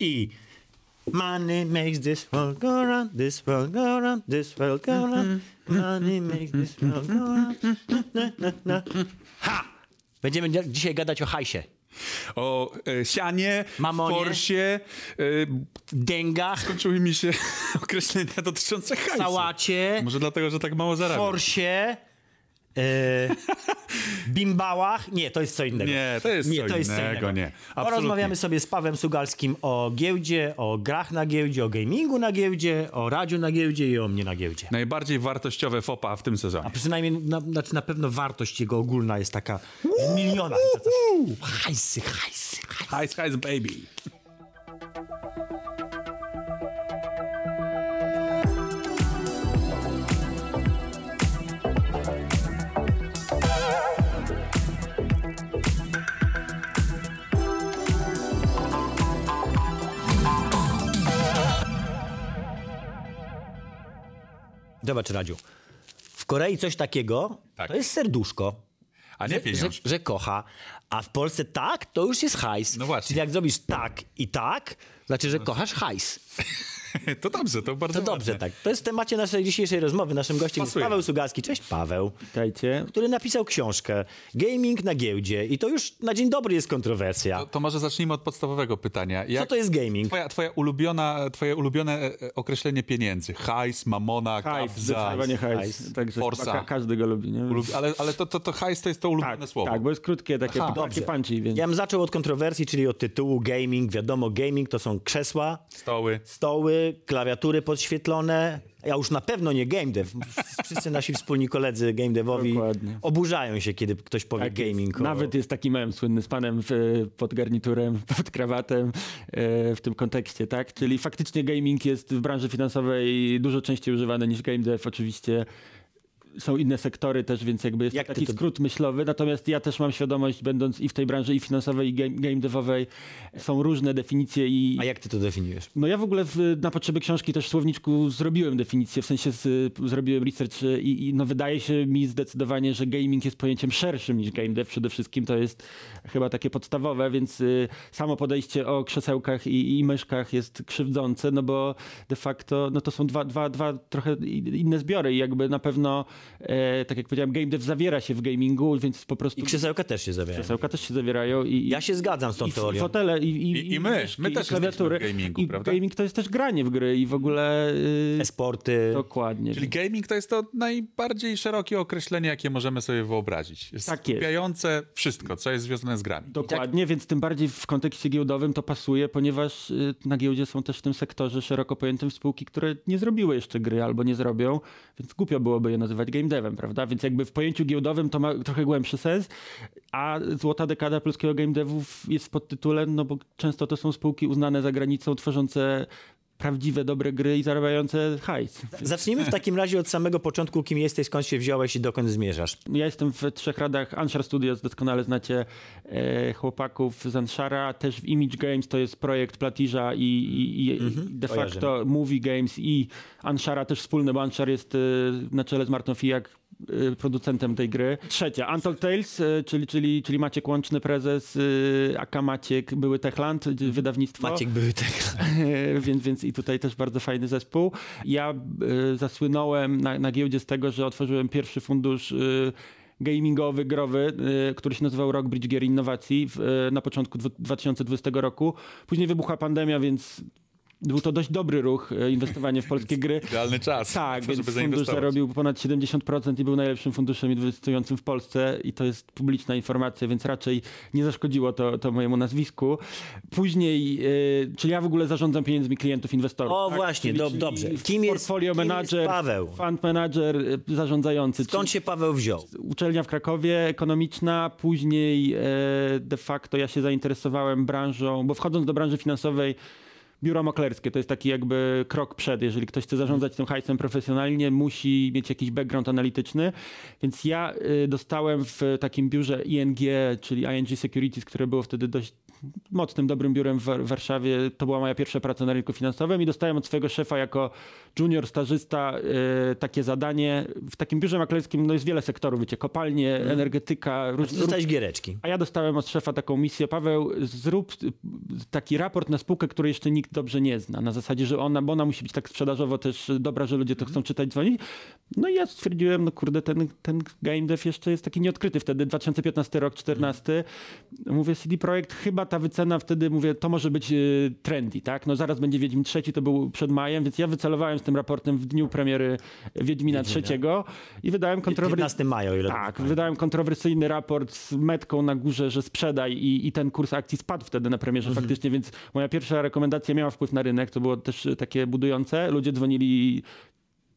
i Money makes this world go round, this world go round, this world go round. Money makes this world go round. Na, na, na. Ha! Będziemy dzisiaj gadać o hajsie. O e, sianie, Mamonie. forsie, e, Dęgach, kończyły mi się określenia dotyczące hajsu. sałacie, Może dlatego, że tak mało zarabiam. forsie, bimbałach. Nie, to jest co innego. Nie, to jest co innego, nie. Absolutnie. Porozmawiamy sobie z Pawłem Sugalskim o giełdzie, o grach na giełdzie, o gamingu na giełdzie, o radiu na giełdzie i o mnie na giełdzie. Najbardziej wartościowe FOPA w tym sezonie. A przynajmniej na, znaczy na pewno wartość jego ogólna jest taka w milionach. Hajsy, hajsy, hajsy. Hajs, hajs, baby. Zobacz, Radziu. W Korei coś takiego Tak. to jest serduszko. A nie że, pieniądz. że kocha, a w Polsce tak, to już jest hajs. No właśnie. Czyli jak zrobisz tak i tak, znaczy, że kochasz hajs. To dobrze, to bardzo To dobrze, ładnie. tak. To jest w temacie naszej dzisiejszej rozmowy. Naszym gościem Pasuje. jest Paweł Sugalski. Cześć Paweł. Witajcie. Który napisał książkę Gaming na giełdzie i to już na dzień dobry jest kontrowersja. To, to może zacznijmy od podstawowego pytania. Jak Co to jest gaming? Twoja, twoja ulubiona, twoje ulubione e, e, określenie pieniędzy. Hajs, mamona, Hajs, kabza. zdecydowanie hajs. hajs, Także forsa. ka- każdy go lubi, nie? Ulub... Ale, ale to, to, to hajs to jest to ulubione tak, słowo. tak, bo jest krótkie, takie, Aha, takie dobrze. punchy, więc... Ja bym zaczął od kontrowersji, czyli od tytułu gaming. Wiadomo, gaming to są krzesła, Stoły. stoły, klawiatury podświetlone. Ja już na pewno nie game dev. Wszyscy nasi wspólni koledzy game devowi Dokładnie. oburzają się, kiedy ktoś powie Tak jest. gaming. o- Nawet jest taki mem słynny z panem w, pod garniturem, pod krawatem e, w tym kontekście, tak? Czyli faktycznie gaming jest w branży finansowej dużo częściej używany niż game dev. Oczywiście są inne sektory też, więc jakby jest Jak taki to- skrót myślowy. Natomiast ja też mam świadomość, będąc i w tej branży i finansowej, i game, game devowej, są różne definicje i A jak ty to definiujesz? No ja w ogóle w, na potrzeby książki też w słowniczku zrobiłem definicję, w sensie z, zrobiłem research i, i no wydaje się mi zdecydowanie, że gaming jest pojęciem szerszym niż game dev przede wszystkim, to jest chyba takie podstawowe, więc y, samo podejście o krzesełkach i, i myszkach jest krzywdzące, no bo de facto no to są dwa, dwa, dwa trochę inne zbiory i jakby na pewno, e, tak jak powiedziałem, game dev zawiera się w gamingu, więc po prostu I krzesełka też się zawierają. krzesełka też się zawierają i, i Ja się zgadzam z tą i teorią. fotele i, i, I- i my. myszki, My i też klawiatury. jesteśmy w gamingu, I prawda? gaming to jest też granie w gry i w ogóle... Yy, Esporty. dokładnie. Czyli gaming to jest to najbardziej szerokie określenie, jakie możemy sobie wyobrazić. Jest Tak jest. skupiające wszystko, co jest związane z grami. Dokładnie, więc tym bardziej w kontekście giełdowym to pasuje, ponieważ y, na giełdzie są też w tym sektorze szeroko pojętym spółki, które nie zrobiły jeszcze gry albo nie zrobią, więc głupio byłoby je nazywać game devem, prawda? Więc jakby w pojęciu giełdowym to ma trochę głębszy sens, a złota dekada polskiego game devu jest w podtytule, no bo często to są spółki uznane za granicą, tworzące prawdziwe, dobre gry i zarabiające hajs. Zacznijmy w takim razie od samego początku, kim jesteś, skąd się wziąłeś i dokąd zmierzasz. Ja jestem w trzech radach Anshar Studios, doskonale znacie e, chłopaków z Anshara, też w Image Games, to jest projekt Platiża i, i, i de kojarzymy. facto Movie Games i Anshara też wspólny, bo Anshar jest e, na czele z Martą Fijak producentem tej gry. Trzecia, Untold Tales, e, czyli, czyli, czyli Maciek Łączny, prezes, e, Aka Maciek, były Techland, e, wydawnictwo. Maciek były tak. więc, więc i tutaj też bardzo fajny zespół. Ja zasłynąłem na, na giełdzie z tego, że otworzyłem pierwszy fundusz gamingowy, growy, który się nazywał Rockbridge Gier Innowacji na początku dwu- 2020 roku. Później wybuchła pandemia, więc był to dość dobry ruch, e, inwestowanie w polskie gry. Idealny czas, Tak, żeby więc fundusz zarobił ponad 70% i był najlepszym funduszem inwestującym w Polsce i to jest publiczna informacja, więc raczej nie zaszkodziło to, to mojemu nazwisku. Później, e, czyli ja w ogóle zarządzam pieniędzmi klientów, inwestorów. O, tak? właśnie, Czyli- do- dobrze. Kim jest- portfolio kim jest manager, Paweł? fund manager, e, zarządzający. Skąd się Paweł wziął? Uczelnia w Krakowie, ekonomiczna, później de facto ja się zainteresowałem branżą, bo wchodząc do branży finansowej, biuro maklerskie to jest taki jakby krok przed. Jeżeli ktoś chce zarządzać tym hajsem profesjonalnie, musi mieć jakiś background analityczny. Więc ja e, dostałem w takim biurze ING, czyli ING Securities, które było wtedy dość mocnym, dobrym biurem w Wa- Warszawie. To była moja pierwsza praca na rynku finansowym i dostałem od swojego szefa jako junior stażysta e, takie zadanie. W takim biurze maklerskim no jest wiele sektorów, wiecie, kopalnie, energetyka, róż, Dostałeś giereczki. a ja dostałem od szefa taką misję, Paweł, zrób taki raport na spółkę, której jeszcze nikt dobrze nie zna. Na zasadzie, że ona, bo ona musi być tak sprzedażowo też dobra, że ludzie to chcą czytać, dzwonić. No i ja stwierdziłem, no kurde, ten, ten game dev jeszcze jest taki nieodkryty. Wtedy 2015 rok, 14. Mówię, CD Projekt, chyba ta wycena wtedy, mówię, to może być y, trendy, tak? No zaraz będzie Wiedźmin trzeci, to był przed majem, więc ja wycelowałem z tym raportem w dniu premiery Wiedźmina trzeciego i wydałem kontrowersyjny... 15 maja, o ile Tak, wydałem kontrowersyjny raport z metką na górze, że sprzedaj i, i ten kurs akcji spadł wtedy na premierze faktycznie, więc moja pierwsza rekomendacja miała wpływ na rynek, to było też takie budujące. Ludzie dzwonili,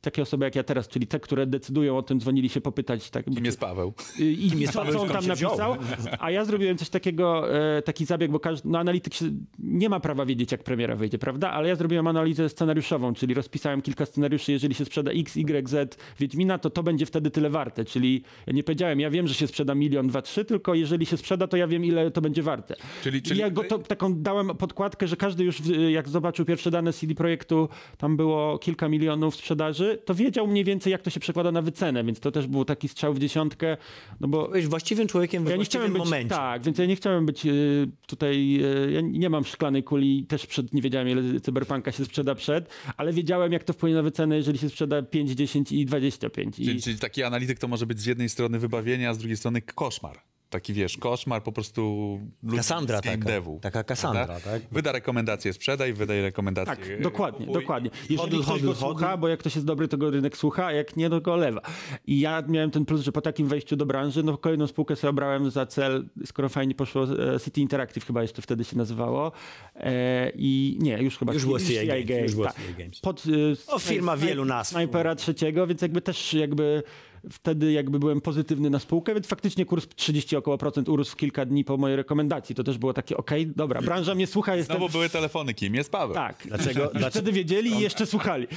takie osoby jak ja teraz, czyli te, które decydują o tym, dzwonili się popytać. Tak, Kim jest Paweł? i, i co, Paweł, co on tam napisał. A ja zrobiłem coś takiego, e, taki zabieg, bo każdy, no analityk się, nie ma prawa wiedzieć, jak premiera wyjdzie, prawda? Ale ja zrobiłem analizę scenariuszową, czyli rozpisałem kilka scenariuszy, jeżeli się sprzeda X, Y, Z Wiedźmina, to to będzie wtedy tyle warte. Czyli ja nie powiedziałem, ja wiem, że się sprzeda milion, dwa, trzy, tylko jeżeli się sprzeda, to ja wiem, ile to będzie warte. Czyli- I czyli- ja go to, taką dałem podkładkę, że każdy już, jak zobaczył pierwsze dane CD Projektu, tam było kilka milionów sprzedaży, to wiedział mniej więcej, jak to się przekłada na wycenę, więc to też był taki strzał w dziesiątkę, no bo Byłeś właściwym człowiekiem w ja właściwym być, momencie. tak, więc ja nie chciałem być y, tutaj, y, ja nie mam szklanej kuli, też przed, nie wiedziałem ile cyberpunka się sprzeda przed, ale wiedziałem jak to wpłynie na wycenę, jeżeli się sprzeda 5, 10 i 25. I, Czyli, czyli taki analityk to może być z jednej strony wybawienie, a z drugiej strony koszmar. Taki wiesz, koszmar po prostu game taka. devu. Taka Cassandra, Prawda? tak? Wyda rekomendacje sprzedaj, wydaj rekomendacje tak, dokładnie, kupuj. dokładnie. Jeżeli Hodl, ktoś hodl, go hodl. słucha, bo jak ktoś jest dobry, to go rynek słucha, a jak nie, to go lewa. I ja miałem ten plus, że po takim wejściu do branży, no kolejną spółkę sobie obrałem za cel, skoro fajnie poszło, e, City Interactive chyba jeszcze wtedy się nazywało. E, I nie, już chyba Już było CI CI Games, już było tak. Games. Pod, e, O, firma wielu nazw. Snipera trzeciego, więc jakby też jakby wtedy jakby byłem pozytywny na spółkę, więc faktycznie kurs 30 około procent urósł w kilka dni po mojej rekomendacji. To też było takie, okej, dobra, branża mnie słucha, jestem... Znowu były telefony, kim jest Paweł? Tak. Dlaczego? I Dlaczego? wtedy wiedzieli i jeszcze słuchali.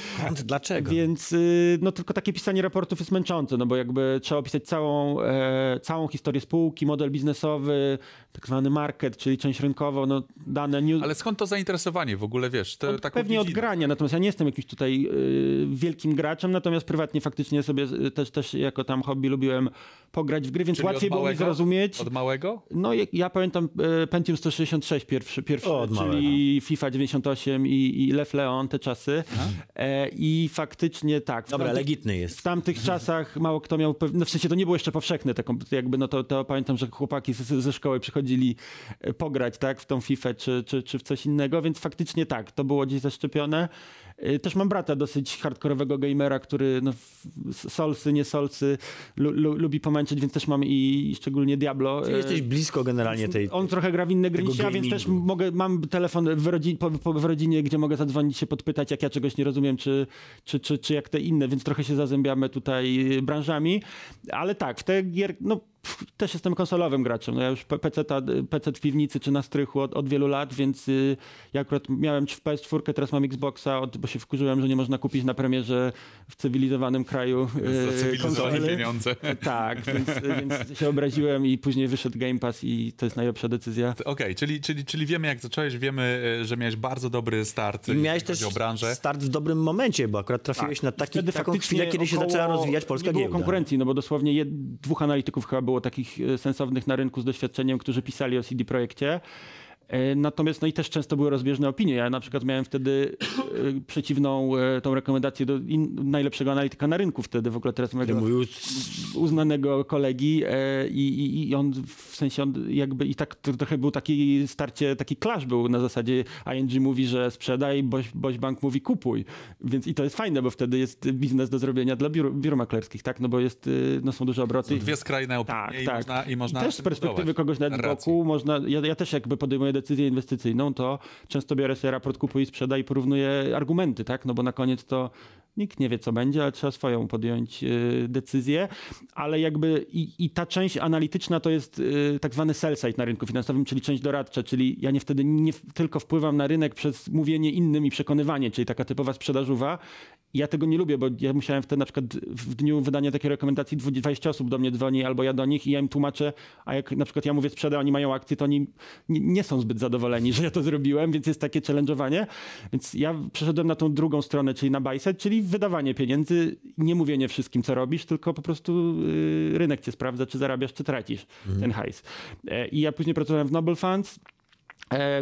Dlaczego? Więc y, no tylko takie pisanie raportów jest męczące, no bo jakby trzeba opisać całą, e, całą historię spółki, model biznesowy, tak zwany market, czyli część rynkową, no dane news. Ale skąd to zainteresowanie w ogóle, wiesz? Te, Od, pewnie od dziedzinę? grania, natomiast ja nie jestem jakimś tutaj y, wielkim graczem, natomiast prywatnie faktycznie sobie y, też, też jako tam hobby lubiłem pograć w gry, więc Czyli łatwiej od było mi małego? zrozumieć. Od małego? No ja, ja pamiętam e, Pentium 166 pierwszy, pierwszy O, od czyli FIFA 98 i, i Lef Leon, te czasy. E, I faktycznie tak. w Dobra, tamtych- legitny jest. w tamtych czasach mało kto miał, no w sensie to nie było jeszcze powszechne, taką, jakby no to, to pamiętam, że chłopaki z, ze szkoły przychodzili e, pograć tak, w tą FIFA czy, czy, czy w coś innego, więc faktycznie tak, to było gdzieś zaszczepione. E, Też mam brata dosyć hardkorowego gamera, który no, solsy, nie solsy, lu, lu, lubi pomęczyć, więc też mam i, szczególnie Diablo. Ty E, jesteś blisko generalnie tej... on trochę gra w inne gry niż ja, więc też mogę, mam telefon w, rodzi, po, po, w rodzinie, gdzie mogę zadzwonić się podpytać, jak ja czegoś nie rozumiem, czy, czy, czy, czy jak te inne, więc trochę się zazębiamy tutaj branżami. Ale tak, w te gier, no też jestem konsolowym graczem. No ja już PC, PC w piwnicy czy na strychu od, od wielu lat, więc y, ja akurat miałem w PS4, teraz mam Xboxa, od, bo się wkurzyłem, że nie można kupić na premierze w cywilizowanym kraju Za y, cywilizowane konsoli. pieniądze. Tak, więc, więc się obraziłem i później wyszedł Game Pass i to jest najlepsza decyzja. Okej, czyli, czyli, czyli wiemy jak zacząłeś, wiemy, e, że miałeś bardzo dobry start, I miałeś też chodzi o branżę. start w dobrym momencie, bo akurat trafiłeś na taki, taką chwilę, kiedy się zaczęła rozwijać polska nie było giełda. konkurencji, no bo dosłownie jed, dwóch analityków chyba było takich e, sensownych na rynku z doświadczeniem, którzy pisali o CD Projekcie. E, Natomiast no i też często były rozbieżne opinie. Ja na przykład miałem wtedy e, przeciwną e, tą rekomendację do in, najlepszego analityka na rynku wtedy, w ogóle teraz mojego mówił, uznanego kolegi i, i, i on w sensie on jakby i tak to trochę był taki starcie, taki clash był na zasadzie ING mówi, że sprzedaj, Boś, Boś Bank mówi kupuj. Więc i to jest fajne, bo wtedy jest biznes do zrobienia dla biur, biur maklerskich, tak? No bo jest, y, no są duże obroty. Dwie skrajne opinie Tak, i, tak. można, i można też na z perspektywy budować kogoś narrację. boku można, ja, ja też jakby podejmuję decyzję inwestycyjną, to często biorę sobie raport kupuj i sprzedaj i porównuję argumenty, tak? No bo na koniec to nikt nie wie, co będzie, ale trzeba swoją podjąć y, decyzję, ale jakby i, i ta część analityczna to jest y, tak zwany sell side na rynku finansowym, czyli część doradcza, czyli ja nie wtedy nie tylko wpływam na rynek przez mówienie innym i przekonywanie, czyli taka typowa sprzedażuwa, Ja tego nie lubię, bo ja musiałem wtedy na przykład w dniu wydania takiej rekomendacji 20 osób do mnie dzwoni albo ja do nich i ja im tłumaczę, a jak na przykład ja mówię sprzedaj, oni mają akcję, to oni nie, nie są zbyt zadowoleni, że ja to zrobiłem, więc jest takie challenge'owanie. Więc ja przeszedłem na tą drugą stronę, czyli na side, czyli wydawanie pieniędzy, nie mówienie wszystkim, co robisz, tylko po prostu y, rynek cię sprawdza, czy zarabiasz, czy tracisz ten hajs. E, I ja później pracowałem w Noble Funds,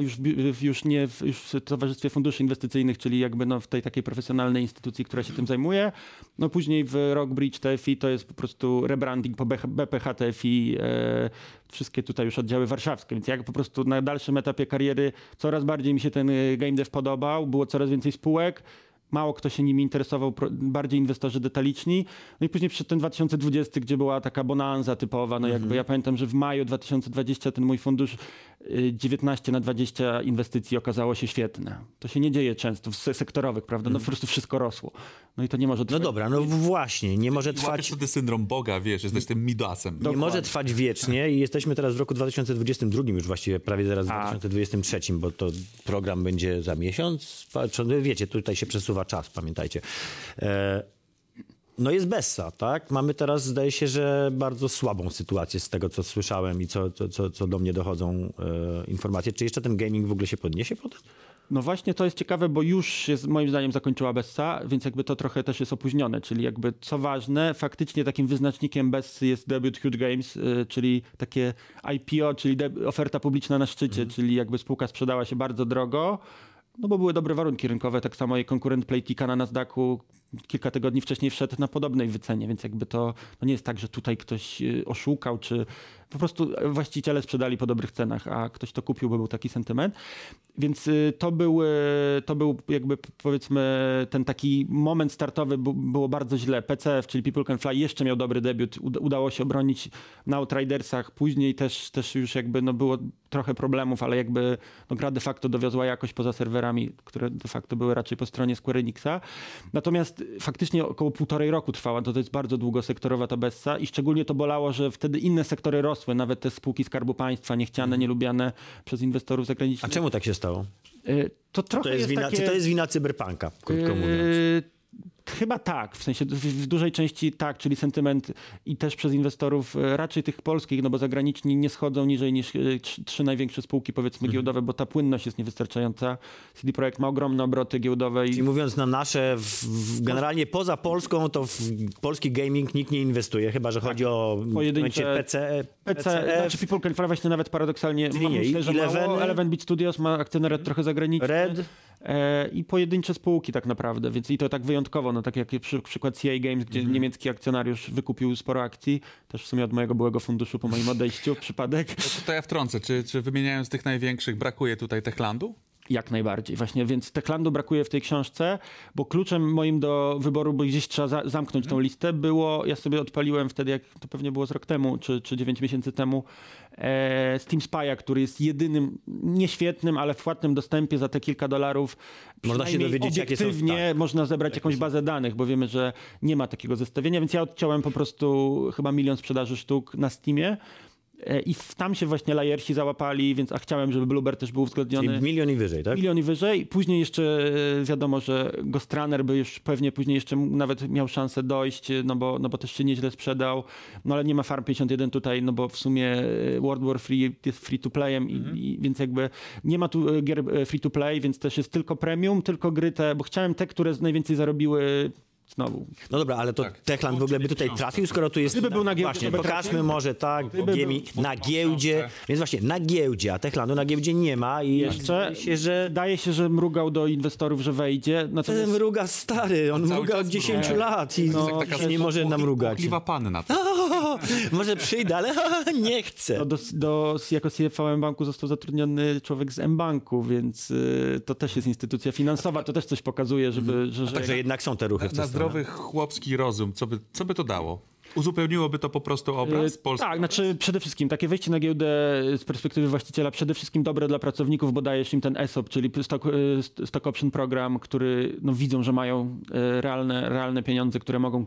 już, w- już nie w, już w Towarzystwie Funduszy Inwestycyjnych, czyli jakby no w tej takiej profesjonalnej instytucji, która się tym zajmuje. No później w Rockbridge TFI to jest po prostu rebranding po BPH TFI, e, wszystkie tutaj już oddziały warszawskie, więc jak po prostu na dalszym etapie kariery coraz bardziej mi się ten e, game dev podobał, było coraz więcej spółek, Mało kto się nimi interesował, bardziej inwestorzy detaliczni. No i później przyszedł ten 2020, gdzie była taka bonanza typowa. No jakby ja pamiętam, że w maju 2020 ten mój fundusz y, 19 na 20 inwestycji okazało się świetne. To się nie dzieje często w se- sektorowych, prawda? No po prostu wszystko rosło. No i to nie może No trwać. dobra, no właśnie, nie może łapiesz trwać... wtedy syndrom Boga, wiesz, jesteś tym midasem. Nie może trwać wiecznie i jesteśmy teraz w roku 2022, już właściwie prawie zaraz w A. 2023, bo to program będzie za miesiąc. Patrzony, wiecie, tutaj się przesuwa czas, pamiętajcie. E, no jest Bessa, tak? Mamy teraz, zdaje się, że bardzo słabą sytuację z tego, co słyszałem i co, co, co, do mnie dochodzą e, informacje. Czy jeszcze ten gaming w ogóle się podniesie potem? No właśnie to jest ciekawe, bo już się z- moim zdaniem zakończyła Bessa, więc jakby to trochę też jest opóźnione, czyli jakby co ważne, faktycznie takim wyznacznikiem Bessy jest debut Huge Games, y, czyli takie IPO, czyli oferta publiczna na szczycie, czyli jakby spółka sprzedała się bardzo drogo, no bo były dobre warunki rynkowe, tak samo jej konkurent Playtika na Nasdaqu kilka tygodni wcześniej wszedł na podobnej wycenie, więc jakby to no nie jest tak, że tutaj ktoś y, oszukał, czy po prostu właściciele sprzedali po dobrych cenach, a ktoś to kupił, bo był taki sentyment. Więc y, to był, y, to był jakby powiedzmy ten taki moment startowy było bardzo źle. PCF, czyli People Can Fly jeszcze miał dobry debiut, Ud- udało się obronić na Outridersach, później też, też już jakby no było trochę problemów, ale jakby no gra de facto dowiozła jakoś poza serwerami, które de facto były raczej po stronie Square Enixa. Natomiast y, faktycznie około półtorej roku trwała, to, to jest bardzo długosektorowa ta Bessa i szczególnie to bolało, że wtedy inne sektory rosły, nawet te spółki Skarbu Państwa, niechciane, nielubiane przez inwestorów A zagranicznych. czemu tak się stało? Y, To trochę To jest wina, takie... Czy to jest wina cyberpunka, krótko mówiąc? Yy, Chyba tak, w sensie w, dużej części tak, czyli sentyment i też przez inwestorów e, raczej tych polskich, no bo zagraniczni nie schodzą niżej niż e, trzy, największe spółki powiedzmy Mhm. giełdowe, bo ta płynność jest niewystarczająca. CD Projekt ma ogromne obroty giełdowe i Czyli mówiąc na nasze, w, w, generalnie poza Polską, to w polski gaming nikt nie inwestuje, chyba że chodzi o Tak. Pojedyncze- PC, PC, PCF, znaczy People Can Fly właśnie nawet paradoksalnie Czyli nie, myślę, że Eleveny? mało. Eleven Beat Studios ma akcjonariat trochę zagraniczny. Red. E, I pojedyncze spółki tak naprawdę, więc i to tak wyjątkowo, no tak jak przy, przykład CA Games, gdzie Mhm. niemiecki akcjonariusz wykupił sporo akcji, też w sumie od mojego byłego funduszu po moim odejściu, przypadek. To, to ja wtrącę, czy, czy wymieniając tych największych brakuje tutaj Techlandu? Jak najbardziej. Właśnie, więc Techlandu brakuje w tej książce, bo kluczem moim do wyboru, bo gdzieś trzeba za, zamknąć tą listę, było, ja sobie odpaliłem wtedy, jak to pewnie było z rok temu, czy, czy 9 miesięcy temu, e, Steam Spy'a, który jest jedynym, nieświetnym, ale w płatnym dostępie za te kilka dolarów. Można się dowiedzieć, jakie są- tak. można zebrać jakąś bazę danych, bo wiemy, że nie ma takiego zestawienia, więc ja odciąłem po prostu chyba milion sprzedaży sztuk na Steamie. E, I tam się właśnie lajersi załapali, więc a chciałem, żeby Bluebird też był uwzględniony. Czyli milion i wyżej, tak? Milion i wyżej. Później jeszcze e, wiadomo, że Ghostrunner by już pewnie później jeszcze nawet miał szansę dojść, e, no bo, no bo też się nieźle sprzedał. No ale nie ma Farm 51 tutaj, no bo w sumie World War Free jest free to playem, i, i, więc jakby nie ma tu gier free to play, więc też jest tylko premium, tylko gry te, bo chciałem te, które najwięcej zarobiły znowu. No dobra, ale to Tak. Techland w ogóle by tutaj trafił, skoro tu jest... Gdyby był na giełdzie, Właśnie, to by pokażmy trafił. może tak, Gdyby giemi, był- na giełdzie, więc właśnie na giełdzie, a Techlandu na giełdzie nie ma i Jeszcze się, że wydaje się, że mrugał do inwestorów, że wejdzie. ten Natomiast mruga stary, on mruga od czas 10 mruga. lat i No, no, nie może namrugać. Płochliwa panna. Może przyjdę, ale nie chcę. No do, do, jako CFO M-Banku został zatrudniony człowiek z M-Banku, więc y, to też jest instytucja finansowa, to też coś pokazuje, żeby... Że, że Także jednak są te ruchy w Na. Zdrowy chłopski rozum, co by, co by to dało? Uzupełniłoby to po prostu obraz Y, Polski? Tak, znaczy przede wszystkim takie wejście na giełdę z perspektywy właściciela przede wszystkim dobre dla pracowników, bo dajesz im ten ESOP, czyli stock, y, stock option program, który no, widzą, że mają y, realne, realne pieniądze, które mogą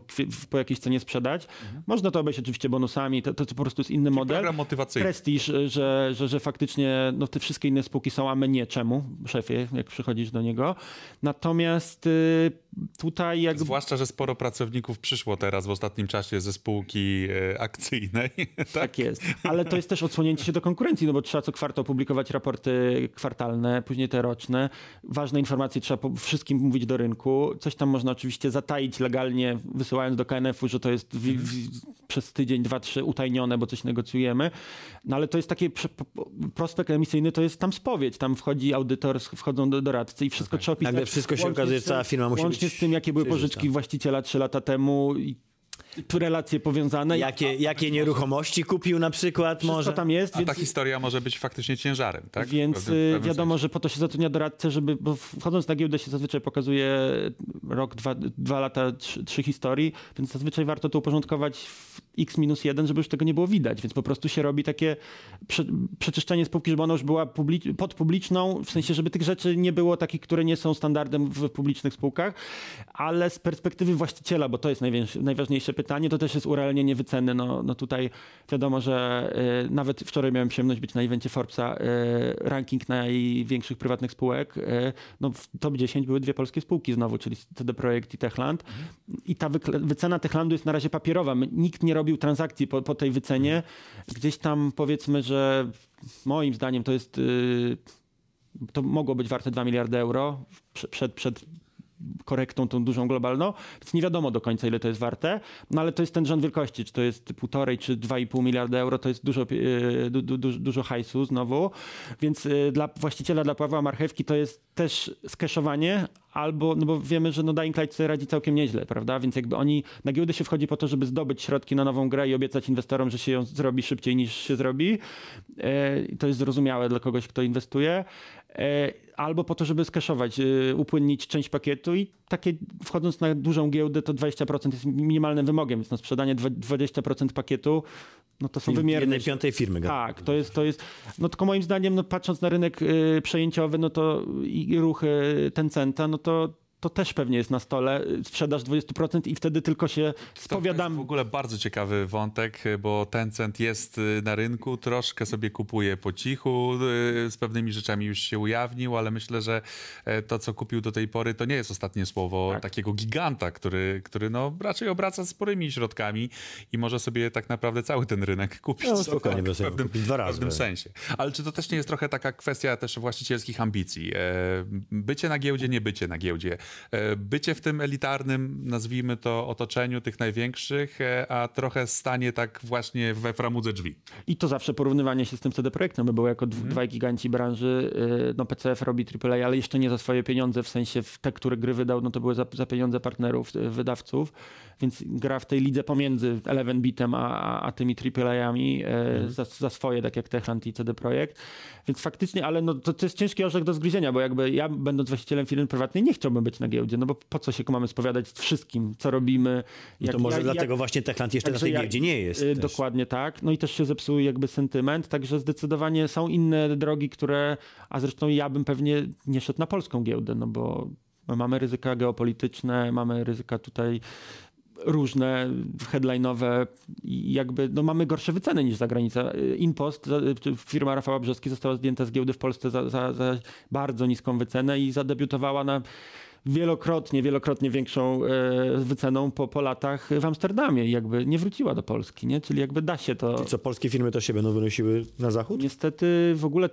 po jakiejś cenie sprzedać. Można to obejść oczywiście bonusami, to, to, to po prostu jest inny model. Program motywacyjny. Prestiż, że, że, że faktycznie no, te wszystkie inne spółki są, a my nie. Czemu? Szefie, jak przychodzisz do niego. Natomiast y, tutaj jak Zwłaszcza, że sporo pracowników przyszło teraz w ostatnim czasie ze spółki e, akcyjnej. tak? Tak jest. Ale to jest też odsłonięcie się do konkurencji, no bo trzeba co kwartał publikować raporty kwartalne, później te roczne. Ważne informacje trzeba po wszystkim mówić do rynku. Coś tam można oczywiście zataić legalnie, wysyłając do KNF-u, że to jest w, w, przez tydzień, dwa, trzy utajnione, bo coś negocjujemy. No ale to jest taki prospekt emisyjny, to jest tam spowiedź. Tam wchodzi audytor, wchodzą do doradcy i wszystko trzeba opisać. Nagle wszystko się okazuje, że cała firma musi Łącznie być z tym, jakie były pożyczki właściciela trzy lata temu relacje powiązane. Jakie, jakie nieruchomości kupił na przykład Wszystko może? tam jest, A więc ta historia może być faktycznie ciężarem, tak? W Więc pewnym- w y, pewnym wiadomo, sensie. że po to się zatrudnia doradcę, żeby, bo wchodząc na giełdę się zazwyczaj pokazuje rok, dwa, dwa lata, trzy, trzy historii, więc zazwyczaj warto to uporządkować w x minus jeden, żeby już tego nie było widać, więc po prostu się robi takie prze, przeczyszczenie spółki, żeby ona już była publi- podpubliczną, w sensie, żeby tych rzeczy nie było takich, które nie są standardem w publicznych spółkach, ale z perspektywy właściciela, bo to jest najważniejsze pytanie, to też jest urealnienie wyceny. No, no tutaj wiadomo, że y, nawet wczoraj miałem przyjemność być na evencie Forbesa, y, ranking największych prywatnych spółek. Y, no w top 10 były dwie polskie spółki znowu, czyli CD Projekt i Techland. I ta wycena Techlandu jest na razie papierowa. Nikt nie robił transakcji po, po tej wycenie. Gdzieś tam powiedzmy, że moim zdaniem to jest... y, to mogło być warte 2 miliardy euro prze- przed, przed korektą tą dużą globalną, więc nie wiadomo do końca ile to jest warte, no ale to jest ten rząd wielkości, czy to jest półtorej czy 2,5 miliarda euro, to jest dużo, e, du, du, du, dużo hajsu znowu, więc e, dla właściciela, dla Pawła Marchewki to jest też skeszowanie, albo, no bo wiemy, że no Dying Light sobie radzi całkiem nieźle, prawda, więc jakby oni, na giełdę się wchodzi po to, żeby zdobyć środki na nową grę i obiecać inwestorom, że się ją zrobi szybciej niż się zrobi, e, to jest zrozumiałe dla kogoś, kto inwestuje, albo po to, żeby skeszować, e, upłynnić część pakietu i takie wchodząc na dużą giełdę to 20% jest minimalnym wymogiem, więc no sprzedanie dwa- 20% pakietu no to są wymierne. Jednej piątej firmy. Tak, to jest, to jest, no tylko moim zdaniem, no patrząc na rynek y, przejęciowy, no to i, i ruchy Tencenta, no to to też pewnie jest na stole, y, sprzedaż 20% i wtedy tylko się To jest w ogóle bardzo ciekawy wątek, bo Tencent jest y, na rynku, troszkę sobie kupuje po cichu, y, z pewnymi rzeczami już się ujawnił, ale myślę, że e, to, co kupił do tej pory, to nie jest ostatnie słowo Tak. takiego giganta, który, który no, raczej obraca sporymi środkami i może sobie tak naprawdę cały ten rynek kupić. No, spokojnie, Tak, w pewnym, kupić dwa w razy. pewnym sensie. Ale czy to też nie jest trochę taka kwestia też właścicielskich ambicji? E, Bycie na giełdzie, nie bycie na giełdzie. E, Bycie w tym elitarnym, nazwijmy to, otoczeniu tych największych, e, a trochę stanie tak właśnie we framudze drzwi. I to zawsze porównywanie się z tym CD Projektem, było jako dw- dwaj giganci branży. y, No PCF robi AAA, ale jeszcze nie za swoje pieniądze, w sensie te, które gry wydał, no to były za, za pieniądze partnerów, wydawców, więc gra w tej lidze pomiędzy Eleven Bitem a, a, a tymi AAA-ami Mhm. y, za, za swoje, tak jak Techland i CD Projekt. Więc faktycznie, ale no to, to jest ciężki orzech do zgryzienia, bo jakby ja będąc właścicielem firmy prywatnej nie chciałbym być na giełdzie, no bo po co się mamy spowiadać wszystkim, co robimy. No to jak- może jak- dlatego jak- właśnie Techland jeszcze na tej giełdzie nie jest. y. Dokładnie tak. No i też się zepsuł jakby sentyment, także zdecydowanie są inne drogi, które, a zresztą ja bym pewnie nie szedł na polską giełdę, no bo mamy ryzyka geopolityczne, mamy ryzyka tutaj różne, headline'owe jakby, no mamy gorsze wyceny niż za granicą. Impost, firma Rafała Brzeski została zdjęta z giełdy w Polsce za, za, za bardzo niską wycenę i zadebiutowała na wielokrotnie, wielokrotnie większą e, wyceną po, po latach w Amsterdamie i jakby nie wróciła do Polski, nie? Czyli jakby da się to... I co, polskie firmy to się będą wynosiły na zachód? Niestety w ogóle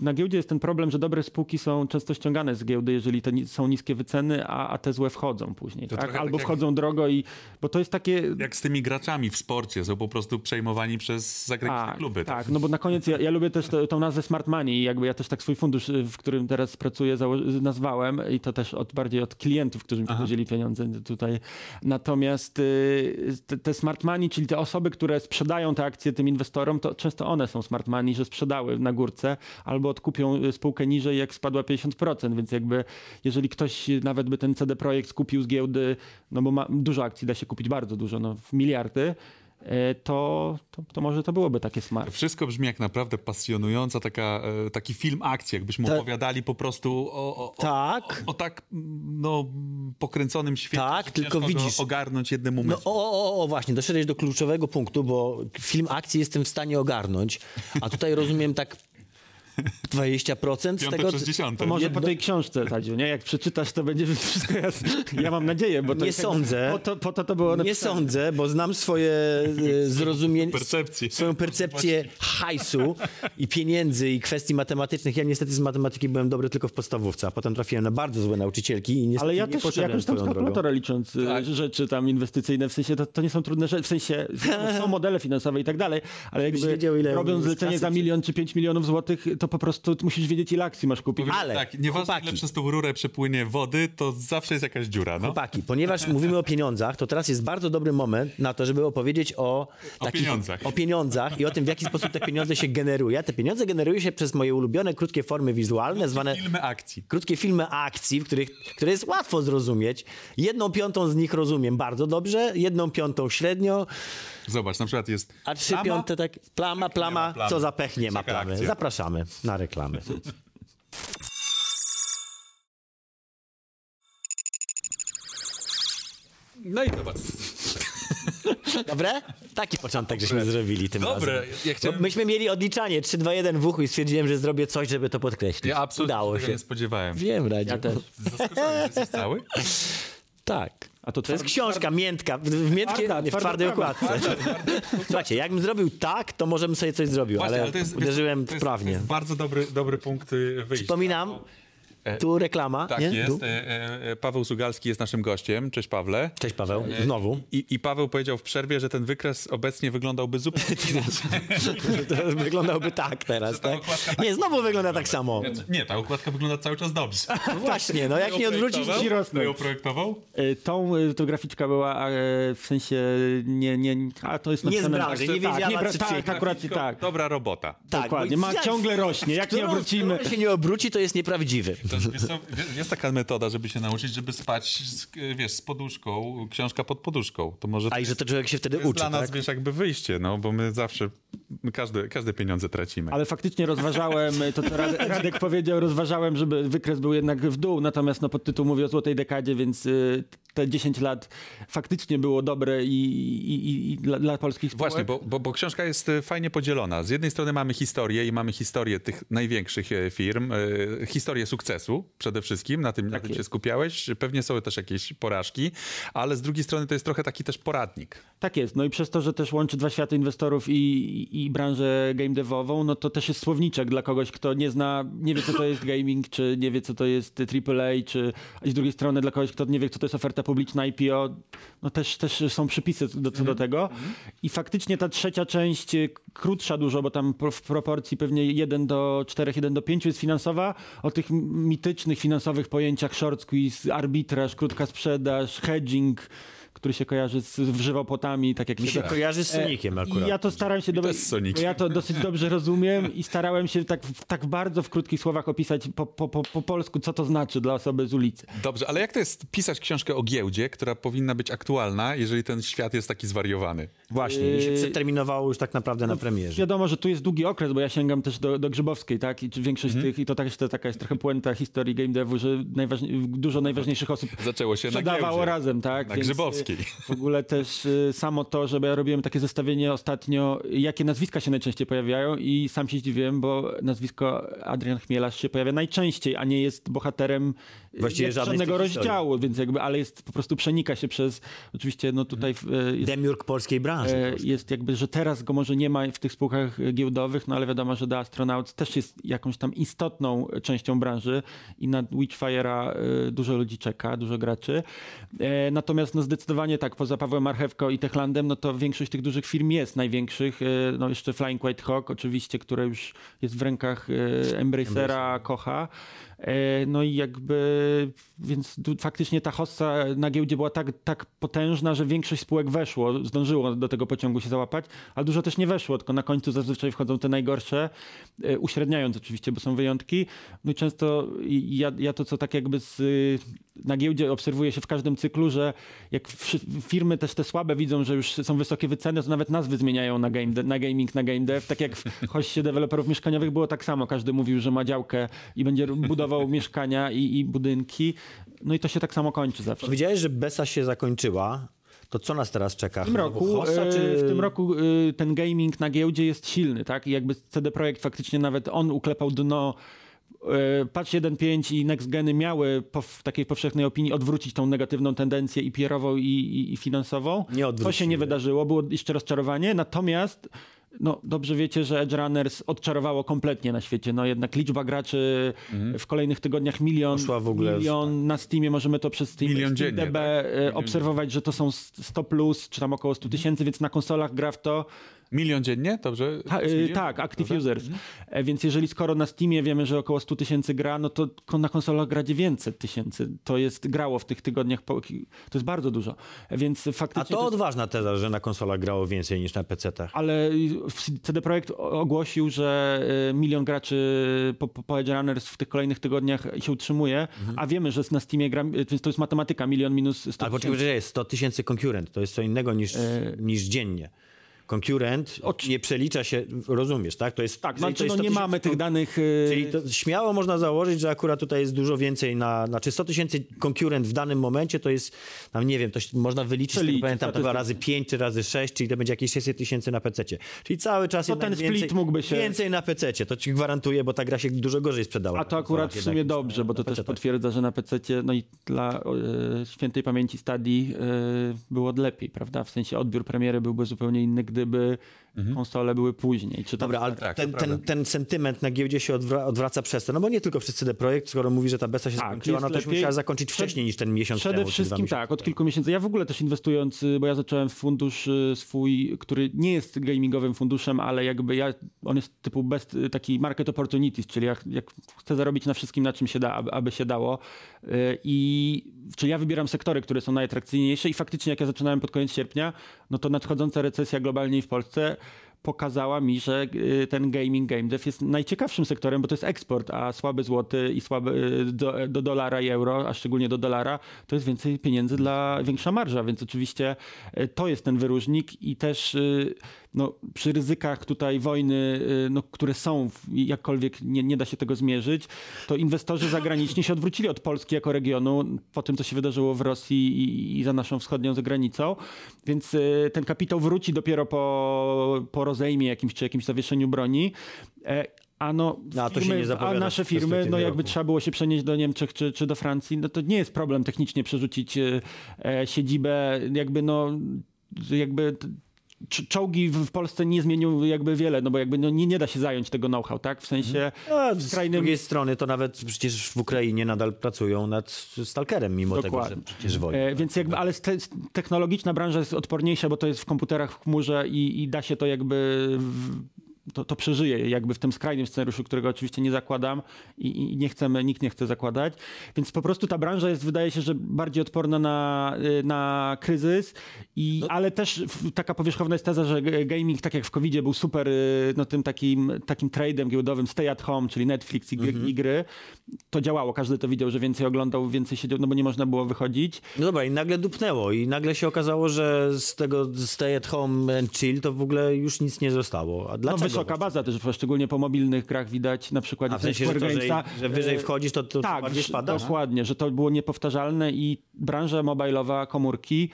na giełdzie jest ten problem, że dobre spółki są często ściągane z giełdy, jeżeli te ni- są niskie wyceny, a, a te złe wchodzą później. Tak? trochę Albo tak jak- wchodzą drogo i. Bo to jest takie. Jak z tymi graczami w sporcie, są po prostu przejmowani przez zagraniczne Tak, kluby. tak, no bo na koniec ja, ja lubię też to, tą nazwę Smart Money i jakby ja też tak swój fundusz, y, w którym teraz pracuję, nazwałem i to też od, bardziej od klientów, którzy mi podzieli pieniądze tutaj. Natomiast y, te, te Smart Money, czyli te osoby, które sprzedają te akcje tym inwestorom, to często one są Smart Money, że sprzedały na górce albo odkupią y, spółkę niżej, jak spadła 50%, więc jakby jeżeli ktoś nawet by ten CD Projekt skupił z giełdy, no bo ma, dużo akcji da się kupić, bardzo dużo, no w miliardy, to, to, to może to byłoby takie smart. Wszystko brzmi jak naprawdę pasjonująca taka, e, taki film akcji, jakbyśmy Ta- opowiadali po prostu o, o, o, Tak. o tak no, pokręconym świecie, Tak, tylko widzisz- ogarnąć jednym No umysłem. o, o, o, właśnie, doszedłeś do kluczowego punktu, bo film akcji jestem w stanie ogarnąć, a tutaj rozumiem tak 20% z tego... przez dziesiąte. To może po tej książce, Tadziu, nie? Jak przeczytasz, to będzie wszystko jasne. Ja mam nadzieję, bo to Nie sądzę. Po to, po to to było Nie napisane. sądzę, bo znam swoje e, zrozumienie, Percepcję. swoją percepcję hajsu i pieniędzy i kwestii matematycznych. Ja niestety z matematyki byłem dobry tylko w podstawówce, a potem trafiłem na bardzo złe nauczycielki i niestety Ale ja nie też jakoś tam z kalkulatora licząc y, Tak. rzeczy tam inwestycyjne, w sensie to, to nie są trudne rzeczy, w sensie są modele finansowe i tak dalej, ale jakby wiedział, ile robiąc zlecenie za milion czy 5 milionów złotych, to po prostu musisz wiedzieć ile akcji masz kupić. Ale, tak, nieważne chłopaki. ile przez tą rurę przepłynie wody, to zawsze jest jakaś dziura, no. Chłopaki, ponieważ mówimy o pieniądzach, to teraz jest bardzo dobry moment na to, żeby opowiedzieć o, takich, pieniądzach. o pieniądzach i o tym, w jaki sposób te pieniądze się generuje. Te pieniądze generują się przez moje ulubione krótkie formy wizualne, zwane Filmy akcji. krótkie filmy akcji, w których, które jest łatwo zrozumieć. Jedną piątą z nich rozumiem bardzo dobrze, jedną piątą średnio, Zobacz, na przykład jest a trzy plama, piąte tak plama, plama, plamy. co za pech nie ma plamy. akcja. Zapraszamy na reklamy. No i zobacz. Dobre? Taki początek żeśmy zrobili tym Dobre, razem. ja chciałem- myśmy mieli odliczanie 3, 2, 1 w uchu i stwierdziłem, że zrobię coś, żeby to podkreślić. Ja absolutnie Udało się. nie spodziewałem. Wiem, Radziu. Ja też. Zaskoczony jesteś cały? Tak. A to To jest twardy- książka, miętka, w, w, miętkie, Twarda, nie, w twardej okładce. Słuchajcie, jakbym zrobił tak, to może bym sobie coś zrobił, Właśnie, ale, to jest, uderzyłem to jest, wprawnie. To jest bardzo dobry, dobry punkt y, wyjścia. Przypominam, tu reklama, Tak nie? jest. Tu. E, e, Paweł Sugalski jest naszym gościem. Cześć Pawle. Cześć Paweł, znowu. I, I Paweł powiedział w przerwie, że ten wykres obecnie wyglądałby zupełnie inaczej. Wyglądałby tak teraz, ta tak? okładka Nie, znowu wygląda tak samo. Nie, ta układka wygląda cały czas dobrze. No właśnie, no jak nie odwrócisz... Kto ci rosnąć. ją projektował? Tą to graficzka była e, w sensie nie, nie, a to jest Nie z napisane- branży, tak, nie tak, wiedziała, bra- tak, akurat tak. Dobra robota. Tak, Dokładnie, ma- ciągle rośnie, jak nie obrócimy- się nie obróci, to jest nieprawdziwy. To, wiesz co, jest taka metoda, żeby się nauczyć, żeby spać z, wiesz, z poduszką, książka pod poduszką. To może A i że to człowiek się wtedy uczy, dla nas, tak? wiesz, jakby wyjście, no, bo my zawsze, my każde, każde pieniądze tracimy. Ale faktycznie rozważałem, to co Radek, Radek powiedział, rozważałem, żeby wykres był jednak w dół, natomiast no, podtytuł mówi o złotej dekadzie, więc y, te 10 lat faktycznie było dobre i, i, i, dla, dla polskich spółek. Właśnie, bo, bo, bo książka jest e, fajnie podzielona. Z jednej strony mamy historię i mamy historię tych największych e, firm, e, historię sukcesu przede wszystkim, na tym, na Tak tym się jest. skupiałeś. Pewnie są też jakieś porażki, ale z drugiej strony to jest trochę taki też poradnik. Tak jest. No i przez to, że też łączy dwa światy inwestorów i, i, i branżę game devową, no to też jest słowniczek dla kogoś, kto nie zna, nie wie co to jest gaming, czy nie wie co to jest AAA, czy i z drugiej strony dla kogoś, kto nie wie co to jest oferta publiczna IPO, no też, też są przepisy do, co do tego. I faktycznie ta trzecia część, y, krótsza dużo, bo tam w proporcji pewnie 1 do 4, 1 do 5 jest finansowa, o tych mitycznych finansowych pojęciach short squeeze, arbitraż, krótka sprzedaż, hedging, który się kojarzy z, z żywopłotami, tak jak Mi się wiecie. kojarzy z E, akurat. I ja to staram się, do... ja to dosyć dobrze rozumiem i starałem się tak, tak bardzo w krótkich słowach opisać po, po, po, po polsku, co to znaczy dla osoby z ulicy. Dobrze, ale jak to jest pisać książkę o giełdzie, która powinna być aktualna, jeżeli ten świat jest taki zwariowany? Właśnie, mi się Yy, przeterminowało już tak naprawdę na premierze. Wiadomo, że tu jest długi okres, bo ja sięgam też do, do Grzybowskiej, tak? I większość Mhm. z tych, i to też to taka jest trochę puenta historii game devu, że najważniej, dużo najważniejszych osób Zaczęło się na sprzedawało giełdzie. razem, tak? Na Więc, Grzybowskiej. Y, W ogóle też y, samo to, że ja robiłem takie zestawienie ostatnio, jakie nazwiska się najczęściej pojawiają i sam się zdziwiłem, bo nazwisko Adrian Chmielarz się pojawia najczęściej, a nie jest bohaterem y, Właściwie żadnego tych historii. rozdziału, więc jakby, ale jest po prostu przenika się przez, oczywiście no tutaj y, Demiurg polskiej branży. E, jest jakby, że teraz go może nie ma w tych spółkach giełdowych, no ale wiadomo, że The Astronauts też jest jakąś tam istotną częścią branży i na Witchfire'a e, dużo ludzi czeka, dużo graczy. E, Natomiast no zdecydowanie tak, poza Pawłem Marchewko i Techlandem, no to większość tych dużych firm jest największych. E, No jeszcze Flying White Hawk oczywiście, które już jest w rękach e, Embracera, Kocha. E, No i jakby, więc faktycznie ta hossa na giełdzie była tak, tak potężna, że większość spółek weszło, zdążyło do tego pociągu się załapać, ale dużo też nie weszło, tylko na końcu zazwyczaj wchodzą te najgorsze, uśredniając oczywiście, bo są wyjątki. No i często ja, ja to, co tak jakby z, na giełdzie obserwuje się w każdym cyklu, że jak firmy też te słabe widzą, że już są wysokie wyceny, to nawet nazwy zmieniają na, game de, na gaming, na game dev. Tak jak w hoście deweloperów mieszkaniowych było tak samo. Każdy mówił, że ma działkę i będzie budował mieszkania i, i budynki. No i to się tak samo kończy zawsze. Powiedziałeś, że Besa się zakończyła. To co nas teraz czeka? W tym roku, Hossa, e, czy... w tym roku e, ten gaming na giełdzie jest silny, tak? I jakby CD Projekt faktycznie nawet on uklepał dno. E, Patch 1.5 i Next Geny miały po, w takiej powszechnej opinii odwrócić tą negatywną tendencję i PR-ową i, i, i finansową. Nie to się nie wydarzyło, było jeszcze rozczarowanie. Natomiast no, dobrze wiecie, że Edge Runners odczarowało kompletnie na świecie. No jednak liczba graczy w kolejnych tygodniach milion, milion na Steamie, możemy to przez Steam, Milion Steam dziennie, DB tak? e, obserwować, że to są 100 plus, czy tam około 100 tysięcy, więc na konsolach gra w to Milion dziennie? Dobrze? Ta, y, milion? tak, Active Dobrze? Users. E, Więc jeżeli skoro na Steamie wiemy, że około 100 tysięcy gra, no to na konsolach gra 900 tysięcy. To jest grało w tych tygodniach, po, to jest bardzo dużo. E, Więc A faktycznie... to jest- odważna teza, że na konsolach grało więcej niż na PC-tach. ale CD Projekt ogłosił, że y, milion graczy po, po, po Edge Runners w tych kolejnych tygodniach się utrzymuje, a wiemy, że na Steamie gra, y, więc to jest matematyka, milion minus 100 Ale poczekaj, tysięcy. że jest 100 tysięcy concurrent, to jest co innego niż, E, niż dziennie. Concurrent nie przelicza się, rozumiesz, tak? To jest, Tak, znaczy no 100 nie mamy tych danych... y, Czyli śmiało można założyć, że akurat tutaj jest dużo więcej na, znaczy 100 tysięcy konkurent w danym momencie to jest, tam nie wiem, to można wyliczyć, z tego Przeliczyć, pamiętam, to razy statystycznie. 5 czy razy 6, czyli to będzie jakieś 600 tysięcy na PC. Czyli cały czas To ten split więcej, mógłby się- więcej na PC, to ci gwarantuję, bo ta gra się dużo gorzej sprzedała. A to akurat w sumie dobrze, bo to też potwierdza, że na PC, no i dla e, świętej pamięci Stadii e, było lepiej, prawda? W sensie odbiór premiery byłby zupełnie inny, gdyby konsole były później. Czy Dobra, ale Tak, ten, ten, ten sentyment na giełdzie się odwra odwraca przez to, no bo nie tylko przez CD Projekt, skoro mówi, że ta beta się Tak, skończyła, no to lepiej. musiała zakończyć wcześniej niż ten miesiąc Przede temu. czy dwa wszystkim tak, od kilku miesięcy. Ja w ogóle też inwestując, y, bo ja zacząłem w fundusz y, swój, który nie jest gamingowym funduszem, ale jakby ja, on jest typu best, y, taki market opportunities, czyli jak, jak chcę zarobić na wszystkim, na czym się da, aby, aby się dało. I czyli ja wybieram sektory, które są najatrakcyjniejsze i faktycznie jak ja zaczynałem pod koniec sierpnia, no to nadchodząca recesja globalnie i w Polsce pokazała mi, że y, ten gaming, game dev jest najciekawszym sektorem, bo to jest eksport, a słaby złoty i słaby do, do dolara i euro, a szczególnie do dolara, to jest więcej pieniędzy dla większa marża, więc oczywiście y, to jest ten wyróżnik i też y, no, przy ryzykach tutaj wojny, y, no, które są, jakkolwiek nie, nie da się tego zmierzyć, to inwestorzy zagraniczni się odwrócili od Polski jako regionu po tym, co się wydarzyło w Rosji i, i za naszą wschodnią zagranicą, więc y, ten kapitał wróci dopiero po, po rozejmie jakimś czy jakimś zawieszeniu broni. E, A no, A to się firmy, a nasze firmy, no jakby roku. trzeba było się przenieść do Niemczech czy, czy do Francji, no to nie jest problem technicznie przerzucić e, e, siedzibę, jakby no, jakby czołgi w Polsce nie zmienią jakby wiele, no bo jakby no nie, nie da się zająć tego know-how, tak? W sensie A z skrajnym- drugiej strony to nawet przecież w Ukrainie nadal pracują nad Stalkerem, mimo tego, Dokładnie. że przecież wojna. E, więc jakby, ale ste, technologiczna branża jest odporniejsza, bo to jest w komputerach w chmurze i, i da się to jakby. W, to, to przeżyje jakby w tym skrajnym scenariuszu, którego oczywiście nie zakładam i, i nie chcemy, nikt nie chce zakładać. Więc po prostu ta branża jest, wydaje się, że bardziej odporna na, na kryzys, i, ale też taka powierzchowna jest teza, że gaming, tak jak w covid był super y, no, tym takim, takim tradem giełdowym stay at home, czyli Netflix i, g- i gry. To działało, każdy to widział, że więcej oglądał, więcej siedział, no bo nie można było wychodzić. No dobra, i nagle dupnęło i nagle się okazało, że z tego stay at home and chill to w ogóle już nic nie zostało. A No dlaczego? Wysoka baza też, szczególnie po mobilnych grach widać na przykład A w sensie, że, to, że, Gamesa. że wyżej e, wchodzisz, to, to, tak, bardziej że- spada? dokładnie, że to było niepowtarzalne i branża mobilowa, komórki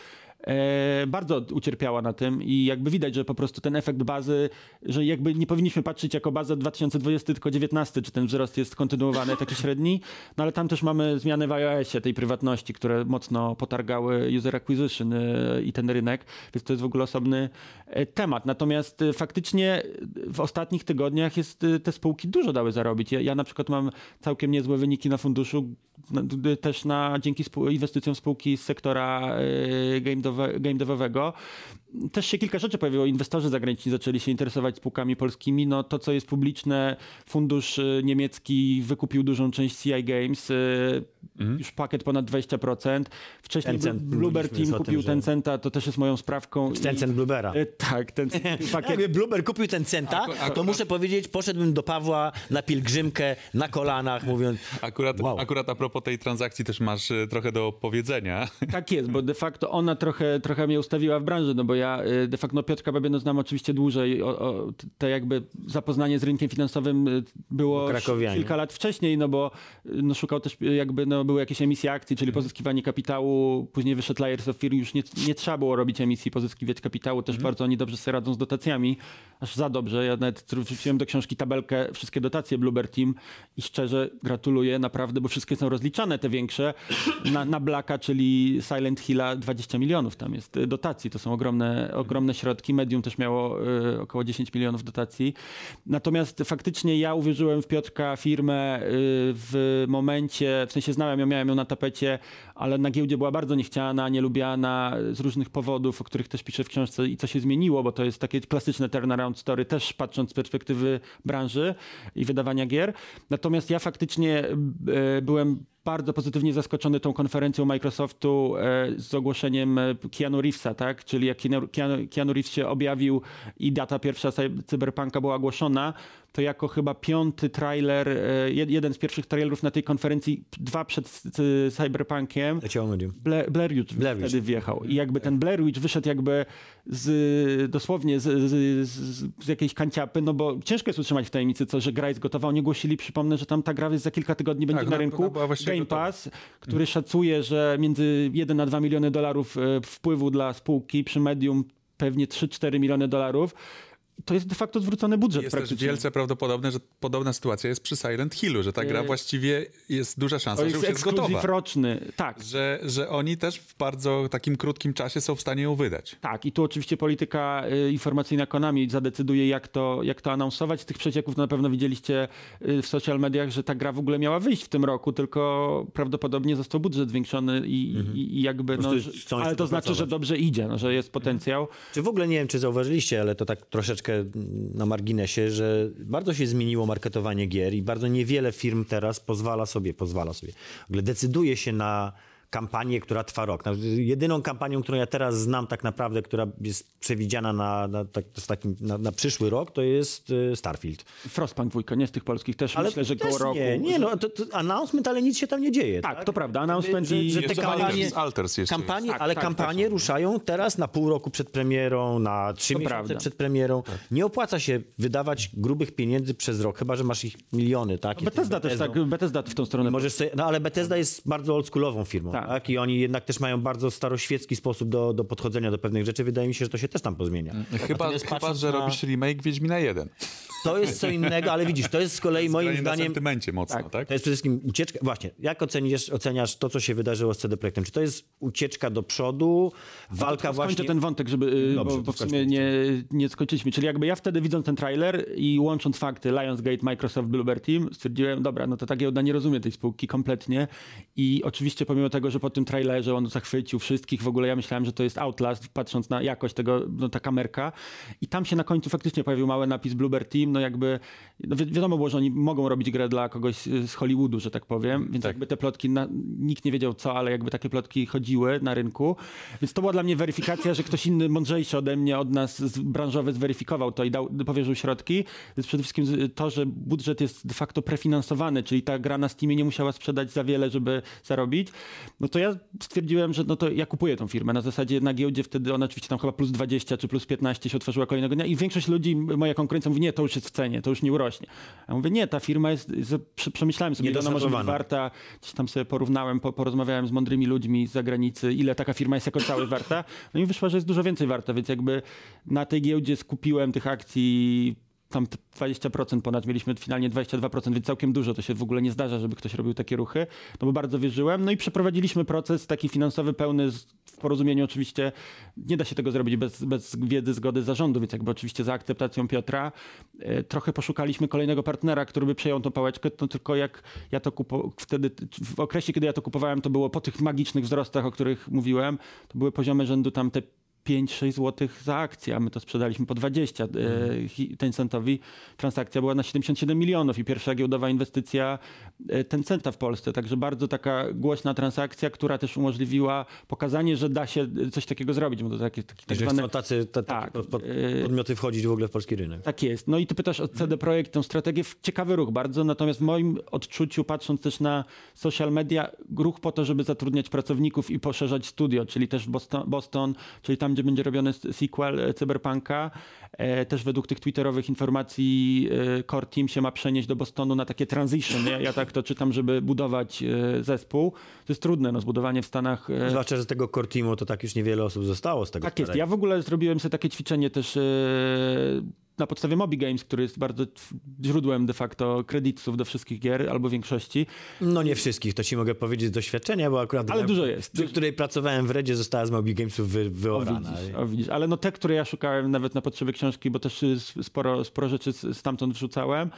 e, bardzo ucierpiała na tym i jakby widać, że po prostu ten efekt bazy, że jakby nie powinniśmy patrzeć jako baza 2020, tylko 19, czy ten wzrost jest kontynuowany, taki średni, no ale tam też mamy zmiany w iOSie, tej prywatności, które mocno potargały user acquisition e, i ten rynek, więc to jest w ogóle osobny e, temat. Natomiast faktycznie w ostatnich tygodniach jest, te spółki dużo dały zarobić. Ja, ja na przykład mam całkiem niezłe wyniki na funduszu, na, też na, dzięki inwestycjom spółki z sektora e, game, game devowego. Też się kilka rzeczy pojawiło. Inwestorzy zagraniczni zaczęli się interesować spółkami polskimi. No to, co jest publiczne, fundusz e, niemiecki wykupił dużą część CI Games, e, już pakiet ponad 20%. Wcześniej Tencent, Blu- Bloober mówiliśmy Team kupił tym, że- Tencenta, to też jest moją sprawką. i- Tencent Bluebera. E, Tak, ten pakiet. Jakby Blueber kupił ten centa, Aku- to muszę powiedzieć, poszedłbym do Pawła na pielgrzymkę, na kolanach, mówiąc, Akurat, Wow. akurat a propos tej transakcji też masz e, trochę do powiedzenia. Tak jest, bo de facto ona trochę, trochę mnie ustawiła w branży, no bo ja y, de facto no, Piotrka Babieno znam oczywiście dłużej. O, o, te jakby zapoznanie z rynkiem finansowym y, było kilka lat wcześniej, no bo y, no, szukał też jakby, no, były jakieś emisje akcji, czyli pozyskiwanie kapitału. Później wyszedł Layers of Fear, już nie, nie trzeba było robić emisji, pozyskiwać kapitału. Też bardzo oni dobrze sobie radzą z dotacjami, aż za dobrze. Ja nawet wrzuciłem do książki tabelkę wszystkie dotacje Bluebird Team i szczerze gratuluję naprawdę, bo wszystkie są rozliczane, te większe. Na, na Blacka, czyli Silent Hilla 20 milionów tam jest dotacji. To są ogromne, ogromne środki. Medium też miało y, około 10 milionów dotacji. Natomiast faktycznie ja uwierzyłem w Piotrka firmę y, w momencie, w sensie znałem ją, miałem ją na tapecie, ale na giełdzie była bardzo niechciana, nielubiana z różnych powodów, o których też piszę w książce i co się zmieniło, bo to jest takie klasyczne turnaround story, też patrząc z perspektywy branży i wydawania gier. Natomiast ja faktycznie y, byłem bardzo pozytywnie zaskoczony tą konferencją Microsoftu e, z ogłoszeniem e, Keanu Reevesa, tak? Czyli jak Keanu, Keanu- Reeves się objawił i data pierwsza cy- Cyberpunka była ogłoszona, to jako chyba piąty trailer, e, jed- jeden z pierwszych trailerów na tej konferencji, dwa przed Cyberpunkiem, Leciało medium. Bla- Blair Witch Blair wtedy wjechał. I jakby ten Blair Witch wyszedł jakby z, dosłownie z, z, z, z jakiejś kanciapy, no bo ciężko jest utrzymać w tajemnicy, co, że gra jest gotowa. Oni ogłosili, przypomnę, że tam ta gra jest za kilka tygodni będzie Tak, na no, rynku. Game gotowa. Pass, który szacuje, że między 1 a 2 miliony dolarów e, wpływu dla spółki przy medium pewnie 3-4 miliony dolarów. To jest de facto zwrócony budżet Jest też praktycznie. wielce prawdopodobne, że podobna sytuacja jest przy Silent Hillu, że ta gra właściwie jest duża szansa, To że jest już jest gotowa. roczny. Tak, Że, że oni też w bardzo takim krótkim czasie są w stanie ją wydać. Tak, i tu oczywiście polityka y, informacyjna Konami zadecyduje, jak to, jak to anonsować. Z tych przecieków na pewno widzieliście y, w social mediach, że ta gra w ogóle miała wyjść w tym roku, tylko prawdopodobnie został budżet zwiększony i, i, i jakby, no, że, ale to znaczy, że dobrze idzie, no, że jest potencjał. Czy w ogóle nie wiem, czy zauważyliście, ale to tak troszeczkę mm, na marginesie, że bardzo się zmieniło marketowanie gier i bardzo niewiele firm teraz pozwala sobie, pozwala sobie, w ogóle decyduje się na kampanię, która trwa rok. Na- Jedyną kampanią, którą ja teraz znam tak naprawdę, która jest przewidziana na, na, tak, z takim, na, na przyszły rok, to jest y, Starfield. Frostpunk dwójka, nie z tych polskich, też myślę, że też koło roku. Nie, nie no, to, to announcement, ale nic się tam nie dzieje. Tak, to prawda, announcement że, i- że te Jeszcze kampanie, Alters- jeszcze kampanie jest. ale Tak, tak, kampanie tak. ruszają teraz na pół roku przed premierą, na trzy To miesiące prawda. przed premierą. Tak. Nie opłaca się wydawać grubych pieniędzy przez rok, chyba że masz ich miliony, tak? Jesteś Bethesda też tak, Bethesda w tą stronę. Możesz sobie, no ale Bethesda jest bardzo oldschoolową firmą, Tak. Tak. I oni jednak też mają bardzo staroświecki sposób do, do podchodzenia do pewnych rzeczy. Wydaje mi się, że to się też tam pozmienia. Chyba, Natomiast chyba patrząc że na- robisz remake Wiedźmina 1. To jest co innego, ale widzisz, to jest z kolei moim na zdaniem... sentymencie mocno, Tak. tak? To jest przede wszystkim ucieczka. Właśnie, jak oceniasz, oceniasz to, co się wydarzyło z CD Projektem? Czy to jest ucieczka do przodu, walka Skończę właśnie. ten wątek, żeby, y, Dobrze, bo, w sumie nie, nie skończyliśmy. Czyli jakby ja wtedy widząc ten trailer i łącząc fakty Lionsgate, Microsoft, Bluebird Team, stwierdziłem, dobra, no to ta giełda nie rozumie tej spółki kompletnie i oczywiście pomimo tego, że po tym trailerze on zachwycił wszystkich, w ogóle ja myślałem, że to jest Outlast, patrząc na jakość tego, no ta kamerka. I tam się na końcu faktycznie pojawił mały napis Bluebird Team, no jakby, no wi wiadomo było, że oni mogą robić grę dla kogoś z Hollywoodu, że tak powiem, więc Tak. jakby te plotki, na, nikt nie wiedział co, ale jakby takie plotki chodziły na rynku, więc to była dla mnie weryfikacja, że ktoś inny, mądrzejszy ode mnie, od nas z, branżowy zweryfikował to i dał, powierzył środki, więc przede wszystkim to, że budżet jest de facto prefinansowany, czyli ta gra na Steamie nie musiała sprzedać za wiele, żeby zarobić, no to ja stwierdziłem, że no to ja kupuję tą firmę, na zasadzie na giełdzie wtedy ona oczywiście tam chyba plus 20 czy plus 15 się otworzyła kolejnego dnia i większość ludzi, moja konkurencja mówi, nie, to już jest w cenie, to już nie urośnie. Ja mówię, nie, ta firma jest, jest prze- przemyślałem sobie, ile ona może być warta, gdzieś tam sobie porównałem, po, porozmawiałem z mądrymi ludźmi z zagranicy, ile taka firma jest jako cały warta, no i wyszło, że jest dużo więcej warta, więc jakby na tej giełdzie skupiłem tych akcji tam 20% ponad, mieliśmy finalnie 22%, więc całkiem dużo. To się w ogóle nie zdarza, żeby ktoś robił takie ruchy, no bo bardzo wierzyłem. No i przeprowadziliśmy proces taki finansowy, pełny w porozumieniu oczywiście. Nie da się tego zrobić bez, bez wiedzy, zgody zarządu, więc jakby oczywiście za akceptacją Piotra. E, trochę poszukaliśmy kolejnego partnera, który by przejął tą pałeczkę, no tylko jak ja to kupo, wtedy, w okresie, kiedy ja to kupowałem, to było po tych magicznych wzrostach, o których mówiłem, to były poziomy rzędu tam te 5-6 zł za akcję, a my to sprzedaliśmy po 20 e, hi- Tencentowi. Transakcja była na 77 milionów i pierwsza giełdowa inwestycja e, Tencenta w Polsce. Także bardzo taka głośna transakcja, która też umożliwiła pokazanie, że da się coś takiego zrobić. Bo to takie, taki tak zwane... chcą tacy, ta, Tak, takie pod, pod, podmioty wchodzić w ogóle w polski rynek. Tak jest. No i ty pytasz o CD Projekt, tą strategię. Ciekawy ruch bardzo, natomiast w moim odczuciu, patrząc też na social media, ruch po to, żeby zatrudniać pracowników i poszerzać studio, czyli też Boston, Boston czyli tam gdzie będzie robiony sequel e, Cyberpunka. E, też według tych twitterowych informacji e, Core Team się ma przenieść do Bostonu na takie transition. Ja, ja tak to czytam, żeby budować e, zespół. To jest trudne, no, zbudowanie w Stanach. Zwłaszcza, że z tego core teamu to tak już niewiele osób zostało z tego tak jest. Ja w ogóle zrobiłem sobie takie ćwiczenie też na podstawie Mobi Games, który jest bardzo źródłem de facto kredytów do wszystkich gier, albo większości. No nie wszystkich, to ci mogę powiedzieć z doświadczenia, bo akurat Ale dużo jest. przy której pracowałem w Redzie, została z Mobi Gamesów wy, O widzisz, o widzisz. Ale no te, które ja szukałem nawet na potrzeby książki, bo też y, sporo, sporo rzeczy stamtąd wrzucałem.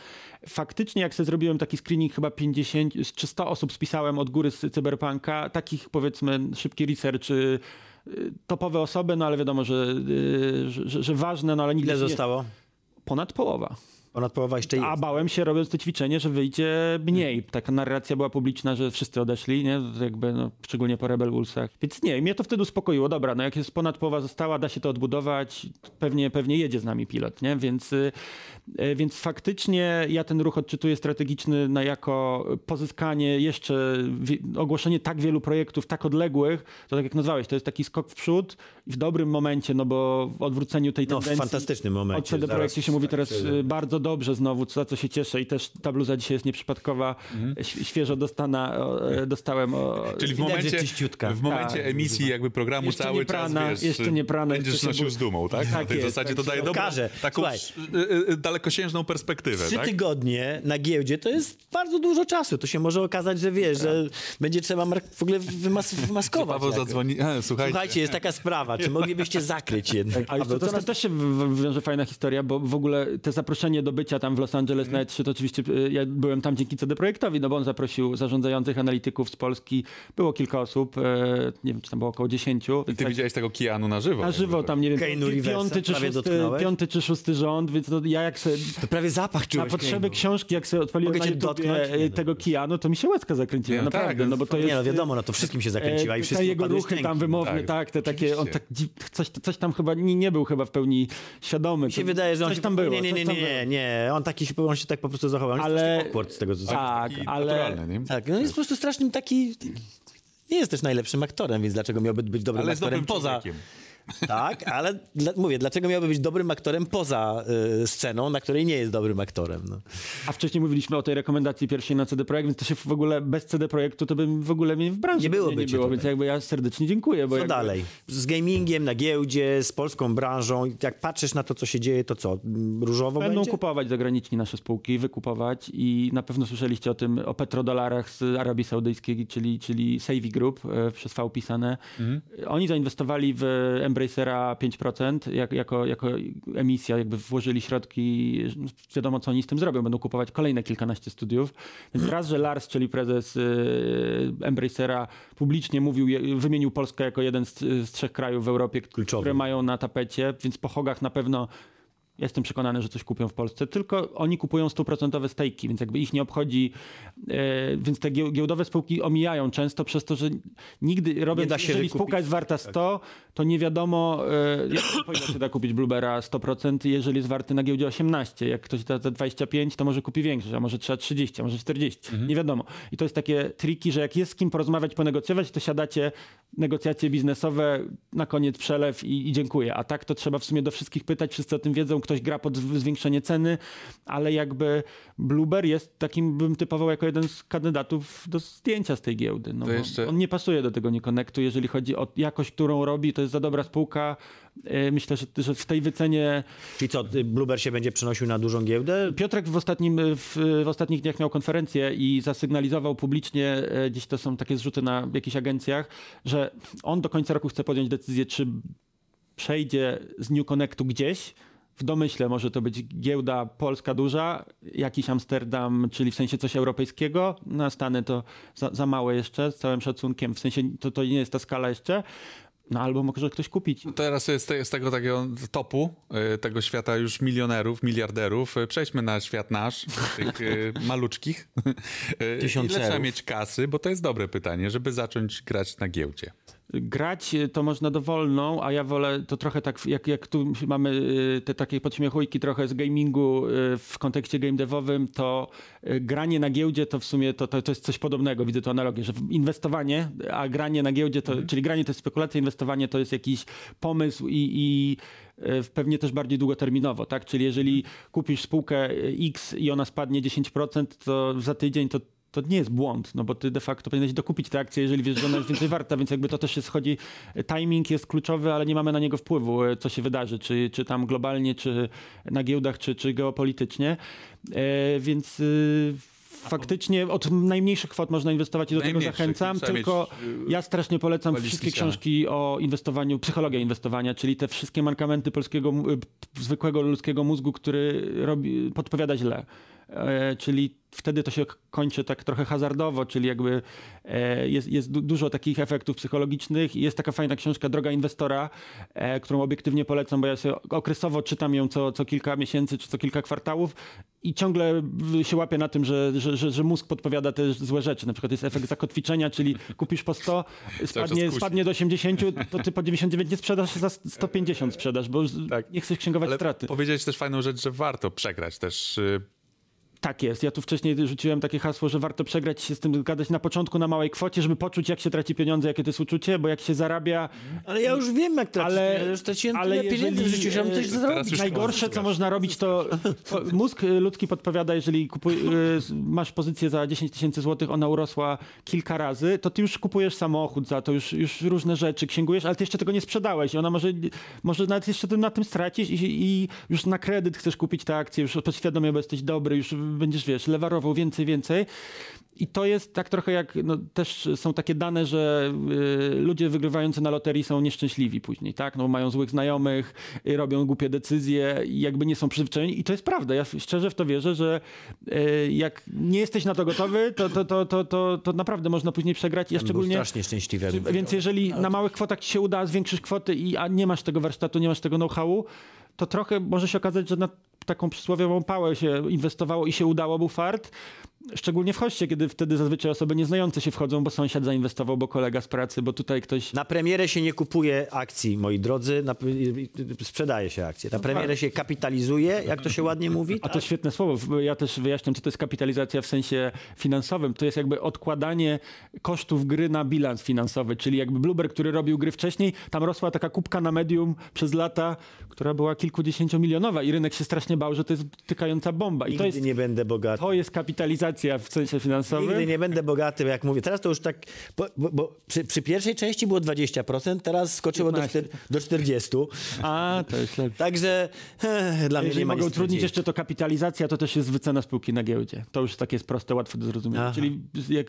Faktycznie jak sobie zrobiłem taki screening chyba 50 czy 100 osób spisałem od góry z Cyberpunka, takich powiedzmy szybki research, y, topowe osoby, no ale wiadomo, że, y, że, że, że ważne, no ale nigdy Ile nie- zostało? Ponad połowa. Ponad połowa jeszcze jest. A bałem się robiąc to ćwiczenie, że wyjdzie mniej. Taka narracja była publiczna, że wszyscy odeszli, nie? Jakby, no, szczególnie po Rebel Bullsach. Więc nie, mnie to wtedy uspokoiło. Dobra, no jak jest ponad połowa została, da się to odbudować, pewnie, pewnie jedzie z nami pilot, nie? Więc, y, więc faktycznie ja ten ruch odczytuję strategiczny na jako pozyskanie jeszcze, ogłoszenie tak wielu projektów, tak odległych, to tak jak nazwałeś, to jest taki skok w przód i w dobrym momencie, no bo w odwróceniu tej No, w tendencji... fantastycznym momencie. Od CD Projekcie się mówi teraz się- y, bardzo dobrze znowu, za co się cieszę i też ta bluza dzisiaj jest nieprzypadkowa. Ś- Świeżo dostana, e, dostałem o, Czyli w momencie, w momencie Tak. emisji jakby programu Jeszcze cały prana, czas, wiesz, jeszcze nie prana, będziesz nosił z dumą, tak? Tak Na tej jest, zasadzie tak to daje dobrą, okaże. taką Słuchaj. sz- y, y, dalekosiężną perspektywę, Trzy tak? tygodnie na giełdzie to jest bardzo dużo czasu. To się może okazać, że wiesz, że będzie trzeba w ogóle wymas- wymaskować. Paweł zadzwoni, e, słuchajcie, Słuchajcie, jest taka sprawa. Czy moglibyście zakryć jednak? A jeszcze to, to też się wiąże fajna historia, bo w ogóle te zaproszenie do bycia tam w Los Angeles na E3, to oczywiście y, ja byłem tam dzięki CD Projektowi, no bo on zaprosił zarządzających analityków z Polski. Było kilka osób, e, nie wiem, czy tam było około 10. Ty widziałeś tego Keanu na żywo. Na żywo tam, nie wiem, piąty czy, szósty, piąty czy szósty rząd, więc no, ja jak sobie To prawie zapach na czułeś. potrzeby Keanu. książki, jak sobie odpaliłem Mogę na cię YouTubie dotknąć? e, no, tego Kijano, to mi się łezka zakręciła, Nie, no naprawdę, tak, no bo to jest... Nie no wiadomo, no to wszystkim się zakręciła i E, wszystko te jego ruchy szczęki. tam wymowne, Tak, tak, te takie, on tak, coś, coś tam chyba, nie, nie był chyba w pełni świadomy. Mi się To- wydaje, że on coś tam było. Nie, nie, nie, nie, nie, nie. On, taki, się- on się tak po prostu zachował. On Ale- awkward z tego, co Tak, Taki ale... Tak, no jest po prostu strasznym taki... Nie jest też najlepszym aktorem, więc dlaczego miałby być dobrym Ale aktorem dobrym poza... człowiekiem. Tak, ale dla, mówię, dlaczego miałby być dobrym aktorem poza y, sceną, na której nie jest dobrym aktorem? No. A wcześniej mówiliśmy o tej rekomendacji pierwszej na CD Projekt, więc to się w ogóle bez CD Projektu to bym w ogóle mnie w branży Nie byłoby nie cię było, więc jakby ja serdecznie dziękuję. Bo Co jakby, dalej? Z gamingiem na giełdzie, z polską branżą. Jak patrzysz na to, co się dzieje, to co? Różowo Będą będzie? kupować zagraniczni nasze spółki, wykupować i na pewno słyszeliście o tym, o petrodolarach z Arabii Saudyjskiej, czyli, czyli Savvy Group, e, przez V pisane. Oni zainwestowali w Embracera 5% jak, jako, jako emisja, jakby włożyli środki, wiadomo co oni z tym zrobią, będą kupować kolejne kilkanaście studiów. Więc raz, że Lars, czyli prezes e, Embracera publicznie mówił, wymienił Polskę jako jeden z, z trzech krajów w Europie, Kluczowy. które mają na tapecie, więc po hogach na pewno Jestem przekonany, że coś kupią w Polsce, tylko oni kupują stuprocentowe stejki, więc jakby ich nie obchodzi, e, więc te gieł- giełdowe spółki omijają często przez to, że nigdy robiąc, da się jeżeli wykupić. spółka jest warta 100, to nie wiadomo, e, jak, po ile się da kupić Bluebera 100%, jeżeli jest warty na giełdzie 18. Jak ktoś da za 25, to może kupi większy, a może trzeba 30, a może 40. Nie wiadomo. I to jest takie triki, że jak jest z kim porozmawiać, ponegocjować, to siadacie negocjacje biznesowe, na koniec przelew i, i dziękuję. A tak to trzeba w sumie do wszystkich pytać, wszyscy o tym wiedzą, ktoś gra pod zw- zwiększenie ceny, ale jakby Blueber jest takim, bym typował jako jeden z kandydatów do zdjęcia z tej giełdy. No jeszcze- On nie pasuje do tego Connectu, jeżeli chodzi o jakość, którą robi, to jest za dobra spółka. E, Myślę, że, że w tej wycenie Czyli co, y, Blueber się będzie przenosił na dużą giełdę? Piotrek w, ostatnim, w, w ostatnich dniach miał konferencję i zasygnalizował publicznie, gdzieś to są takie zrzuty na jakichś agencjach, że on do końca roku chce podjąć decyzję, czy przejdzie z New Connectu gdzieś. W domyśle może to być giełda polska duża, jakiś Amsterdam, czyli w sensie coś europejskiego. Na Stany to za, za małe jeszcze, z całym szacunkiem, w sensie to, to nie jest ta skala jeszcze. No albo może ktoś kupić. Teraz z, te, z tego takiego topu, y, tego świata już milionerów, miliarderów, y, przejdźmy na świat nasz, tych y, maluczkich. Y, Ile Tysiącerów. trzeba mieć kasy, bo to jest dobre pytanie, żeby zacząć grać na giełdzie. Grać y, to można dowolną, a ja wolę to trochę tak, jak, jak tu mamy y, te takie podśmiechujki trochę z gamingu y, w kontekście game devowym, to granie na giełdzie to w sumie to, to, to jest coś podobnego, widzę tu analogię, że inwestowanie, a granie na giełdzie, to, czyli granie to jest spekulacja, inwestowanie to jest jakiś pomysł i, i pewnie też bardziej długoterminowo, tak? Czyli jeżeli kupisz spółkę X i ona spadnie 10%, to za tydzień to to nie jest błąd, no bo ty de facto powinieneś dokupić tę akcję, jeżeli wiesz, że ona jest więcej warta, więc jakby to też się schodzi. Timing jest kluczowy, ale nie mamy na niego wpływu, co się wydarzy, czy, czy tam globalnie, czy na giełdach, czy, czy geopolitycznie. E, więc y, faktycznie od najmniejszych kwot można inwestować i do tego zachęcam, tylko y, ja strasznie polecam wszystkie książki o inwestowaniu, psychologia inwestowania, czyli te wszystkie mankamenty polskiego, y, zwykłego ludzkiego mózgu, który robi, podpowiada źle. E, czyli wtedy to się kończy tak trochę hazardowo, czyli jakby e, jest, jest du- dużo takich efektów psychologicznych i jest taka fajna książka Droga Inwestora, e, którą obiektywnie polecam, bo ja sobie okresowo czytam ją co, co kilka miesięcy czy co kilka kwartałów i ciągle się łapię na tym, że, że, że, że mózg podpowiada te złe rzeczy. Na przykład jest efekt zakotwiczenia, czyli kupisz po 100, spadnie, spadnie do 80, to ty po 99 nie sprzedasz, za 150 sprzedasz, bo Tak. nie chcesz księgować Ale straty. powiedziałeś też fajną rzecz, że warto przegrać też. Tak jest. Ja tu wcześniej rzuciłem takie hasło, że warto przegrać się z tym gadać na początku na małej kwocie, żeby poczuć, jak się traci pieniądze, jakie to jest uczucie, bo jak się zarabia. Ale ja już wiem, jak tracić. Ale- Ale, ja już straciłem ale tyle pieniędzy w życiu, że mam coś już Najgorsze, co można robić, to mózg y, ludzki podpowiada, jeżeli kupuj, y, masz pozycję za 10 tysięcy złotych, ona urosła kilka razy, to ty już kupujesz samochód za to, już, już różne rzeczy księgujesz, ale ty jeszcze tego nie sprzedałeś i ona może, może nawet jeszcze na tym stracić i, i już na kredyt chcesz kupić te akcje, już podświadomie, bo jesteś dobry, już będziesz, wiesz, lewarował więcej, więcej. I to jest tak trochę jak, no, też są takie dane, że y, ludzie wygrywający na loterii są nieszczęśliwi później, tak? No, mają złych znajomych, y, robią głupie decyzje i jakby nie są przyzwyczajeni. I to jest prawda. Ja szczerze w to wierzę, że y, jak nie jesteś na to gotowy, to, to, to, to, to, to naprawdę można później przegrać. Ja szczególnie... strasznie szczęśliwy. Więc jeżeli na małych kwotach ci się uda zwiększyć kwoty, i, a nie masz tego warsztatu, nie masz tego know-howu, to trochę może się okazać, że na taką przysłowiową pałę się inwestowało i się udało, był fart. Szczególnie w hoście, kiedy wtedy zazwyczaj osoby nieznające się wchodzą, bo sąsiad zainwestował, bo kolega z pracy, bo tutaj ktoś... Na premierę się nie kupuje akcji, moi drodzy. Na, sprzedaje się akcje. Na premierę się kapitalizuje, jak to się ładnie mówi. A tak? to świetne słowo. Ja też wyjaśniam, co to jest kapitalizacja w sensie finansowym. To jest jakby odkładanie kosztów gry na bilans finansowy, czyli jakby Blueberg, który robił gry wcześniej, tam rosła taka kubka na medium przez lata, która była kilkudziesięciomilionowa i rynek się strasznie bał, że to jest tykająca bomba. I Nigdy to jest, nie będę bogaty. to jest kapitalizacja w sensie finansowym. Nigdy nie będę bogaty, jak mówię. Teraz to już tak, bo, bo, bo przy, przy pierwszej części było 20%, teraz skoczyło do, 15. czter, do 40%. A, to jest lepsze. Także eh, dla mnie Jeżeli nie ma mogą nic utrudnić jeszcze to kapitalizacja, to też jest wycena spółki na giełdzie. To już takie jest proste, łatwe do zrozumienia. Aha. Czyli jak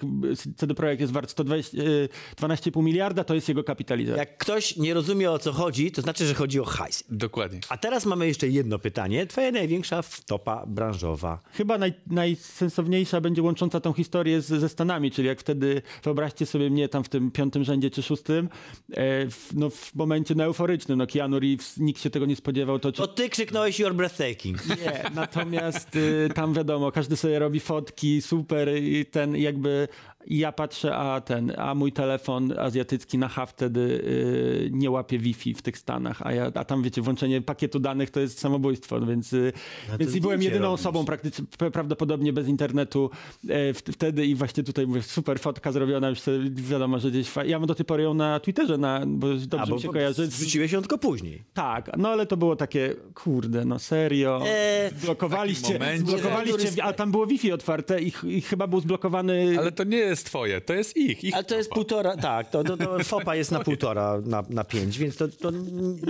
CD Projekt jest wart 120, y, 12,5 miliarda, to jest jego kapitalizacja. Jak ktoś nie rozumie o co chodzi, to znaczy, że chodzi o hajs. Dokładnie. A teraz mamy jeszcze jedno pytanie. Twoja największa wtopa branżowa. Chyba naj, najsensowniejsza będzie łącząca tą historię z, ze Stanami, czyli jak wtedy, wyobraźcie sobie mnie tam w tym piątym rzędzie czy szóstym, e, w, no, w momencie no, euforycznym, no Keanu Reeves, nikt się tego nie spodziewał, to... To ty krzyknąłeś You're breathtaking. Nie, natomiast y, tam wiadomo, każdy sobie robi fotki, super i ten jakby i ja patrzę, a ten, a mój telefon azjatycki na H wtedy y, nie łapie Wi-Fi w tych Stanach, a, ja, a tam wiecie, włączenie pakietu danych to jest samobójstwo, no więc, y, więc i byłem jedyną robisz. osobą praktycznie, prawdopodobnie bez internetu w, wtedy i właśnie tutaj mówię, super fotka zrobiona, już sobie wiadomo, że gdzieś, ja mam do tej pory ją na Twitterze, na, bo dobrze A, bo mi się kojarzy. Wrzuciłeś ją tylko później. Tak, no ale to było takie, kurde, no serio. Eee, Zblokowaliście, momencie- zblokowaliście, a tam było Wi-Fi otwarte i, i chyba był zblokowany. Ale to nie jest twoje, to jest ich. ich Ale to jest półtora, tak, to, to, to FOPA jest na półtora, na, na pięć, więc to, to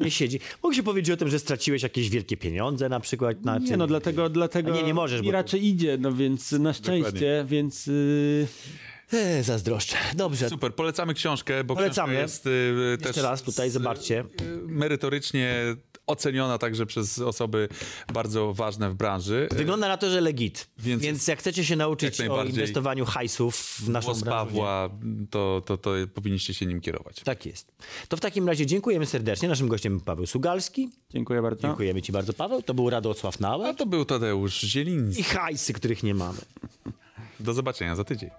nie siedzi. Mogę się powiedzieć o tym, że straciłeś jakieś wielkie pieniądze na przykład? Na Nie, czym? no dlatego, dlatego A nie, nie możesz, mi bo raczej idzie, no więc na szczęście, więc y, E, zazdroszczę. Dobrze, Super, polecamy książkę, bo Polecamy. książka jest y, też jeszcze raz tutaj, z- zobaczcie. y, merytorycznie oceniona także przez osoby bardzo ważne w branży. Wygląda na to, że legit. Więc- Więc, jak chcecie się nauczyć o inwestowaniu hajsów w naszą branżę. Pawła, to, to, to powinniście się nim kierować. Tak jest. To w takim razie dziękujemy serdecznie. Naszym gościem był Paweł Sugalski. dziękuję bardzo. Dziękujemy ci bardzo, Paweł. To był Radosław A Nałek. to był Tadeusz Zieliński. I hajsy, których nie mamy. Do zobaczenia za tydzień.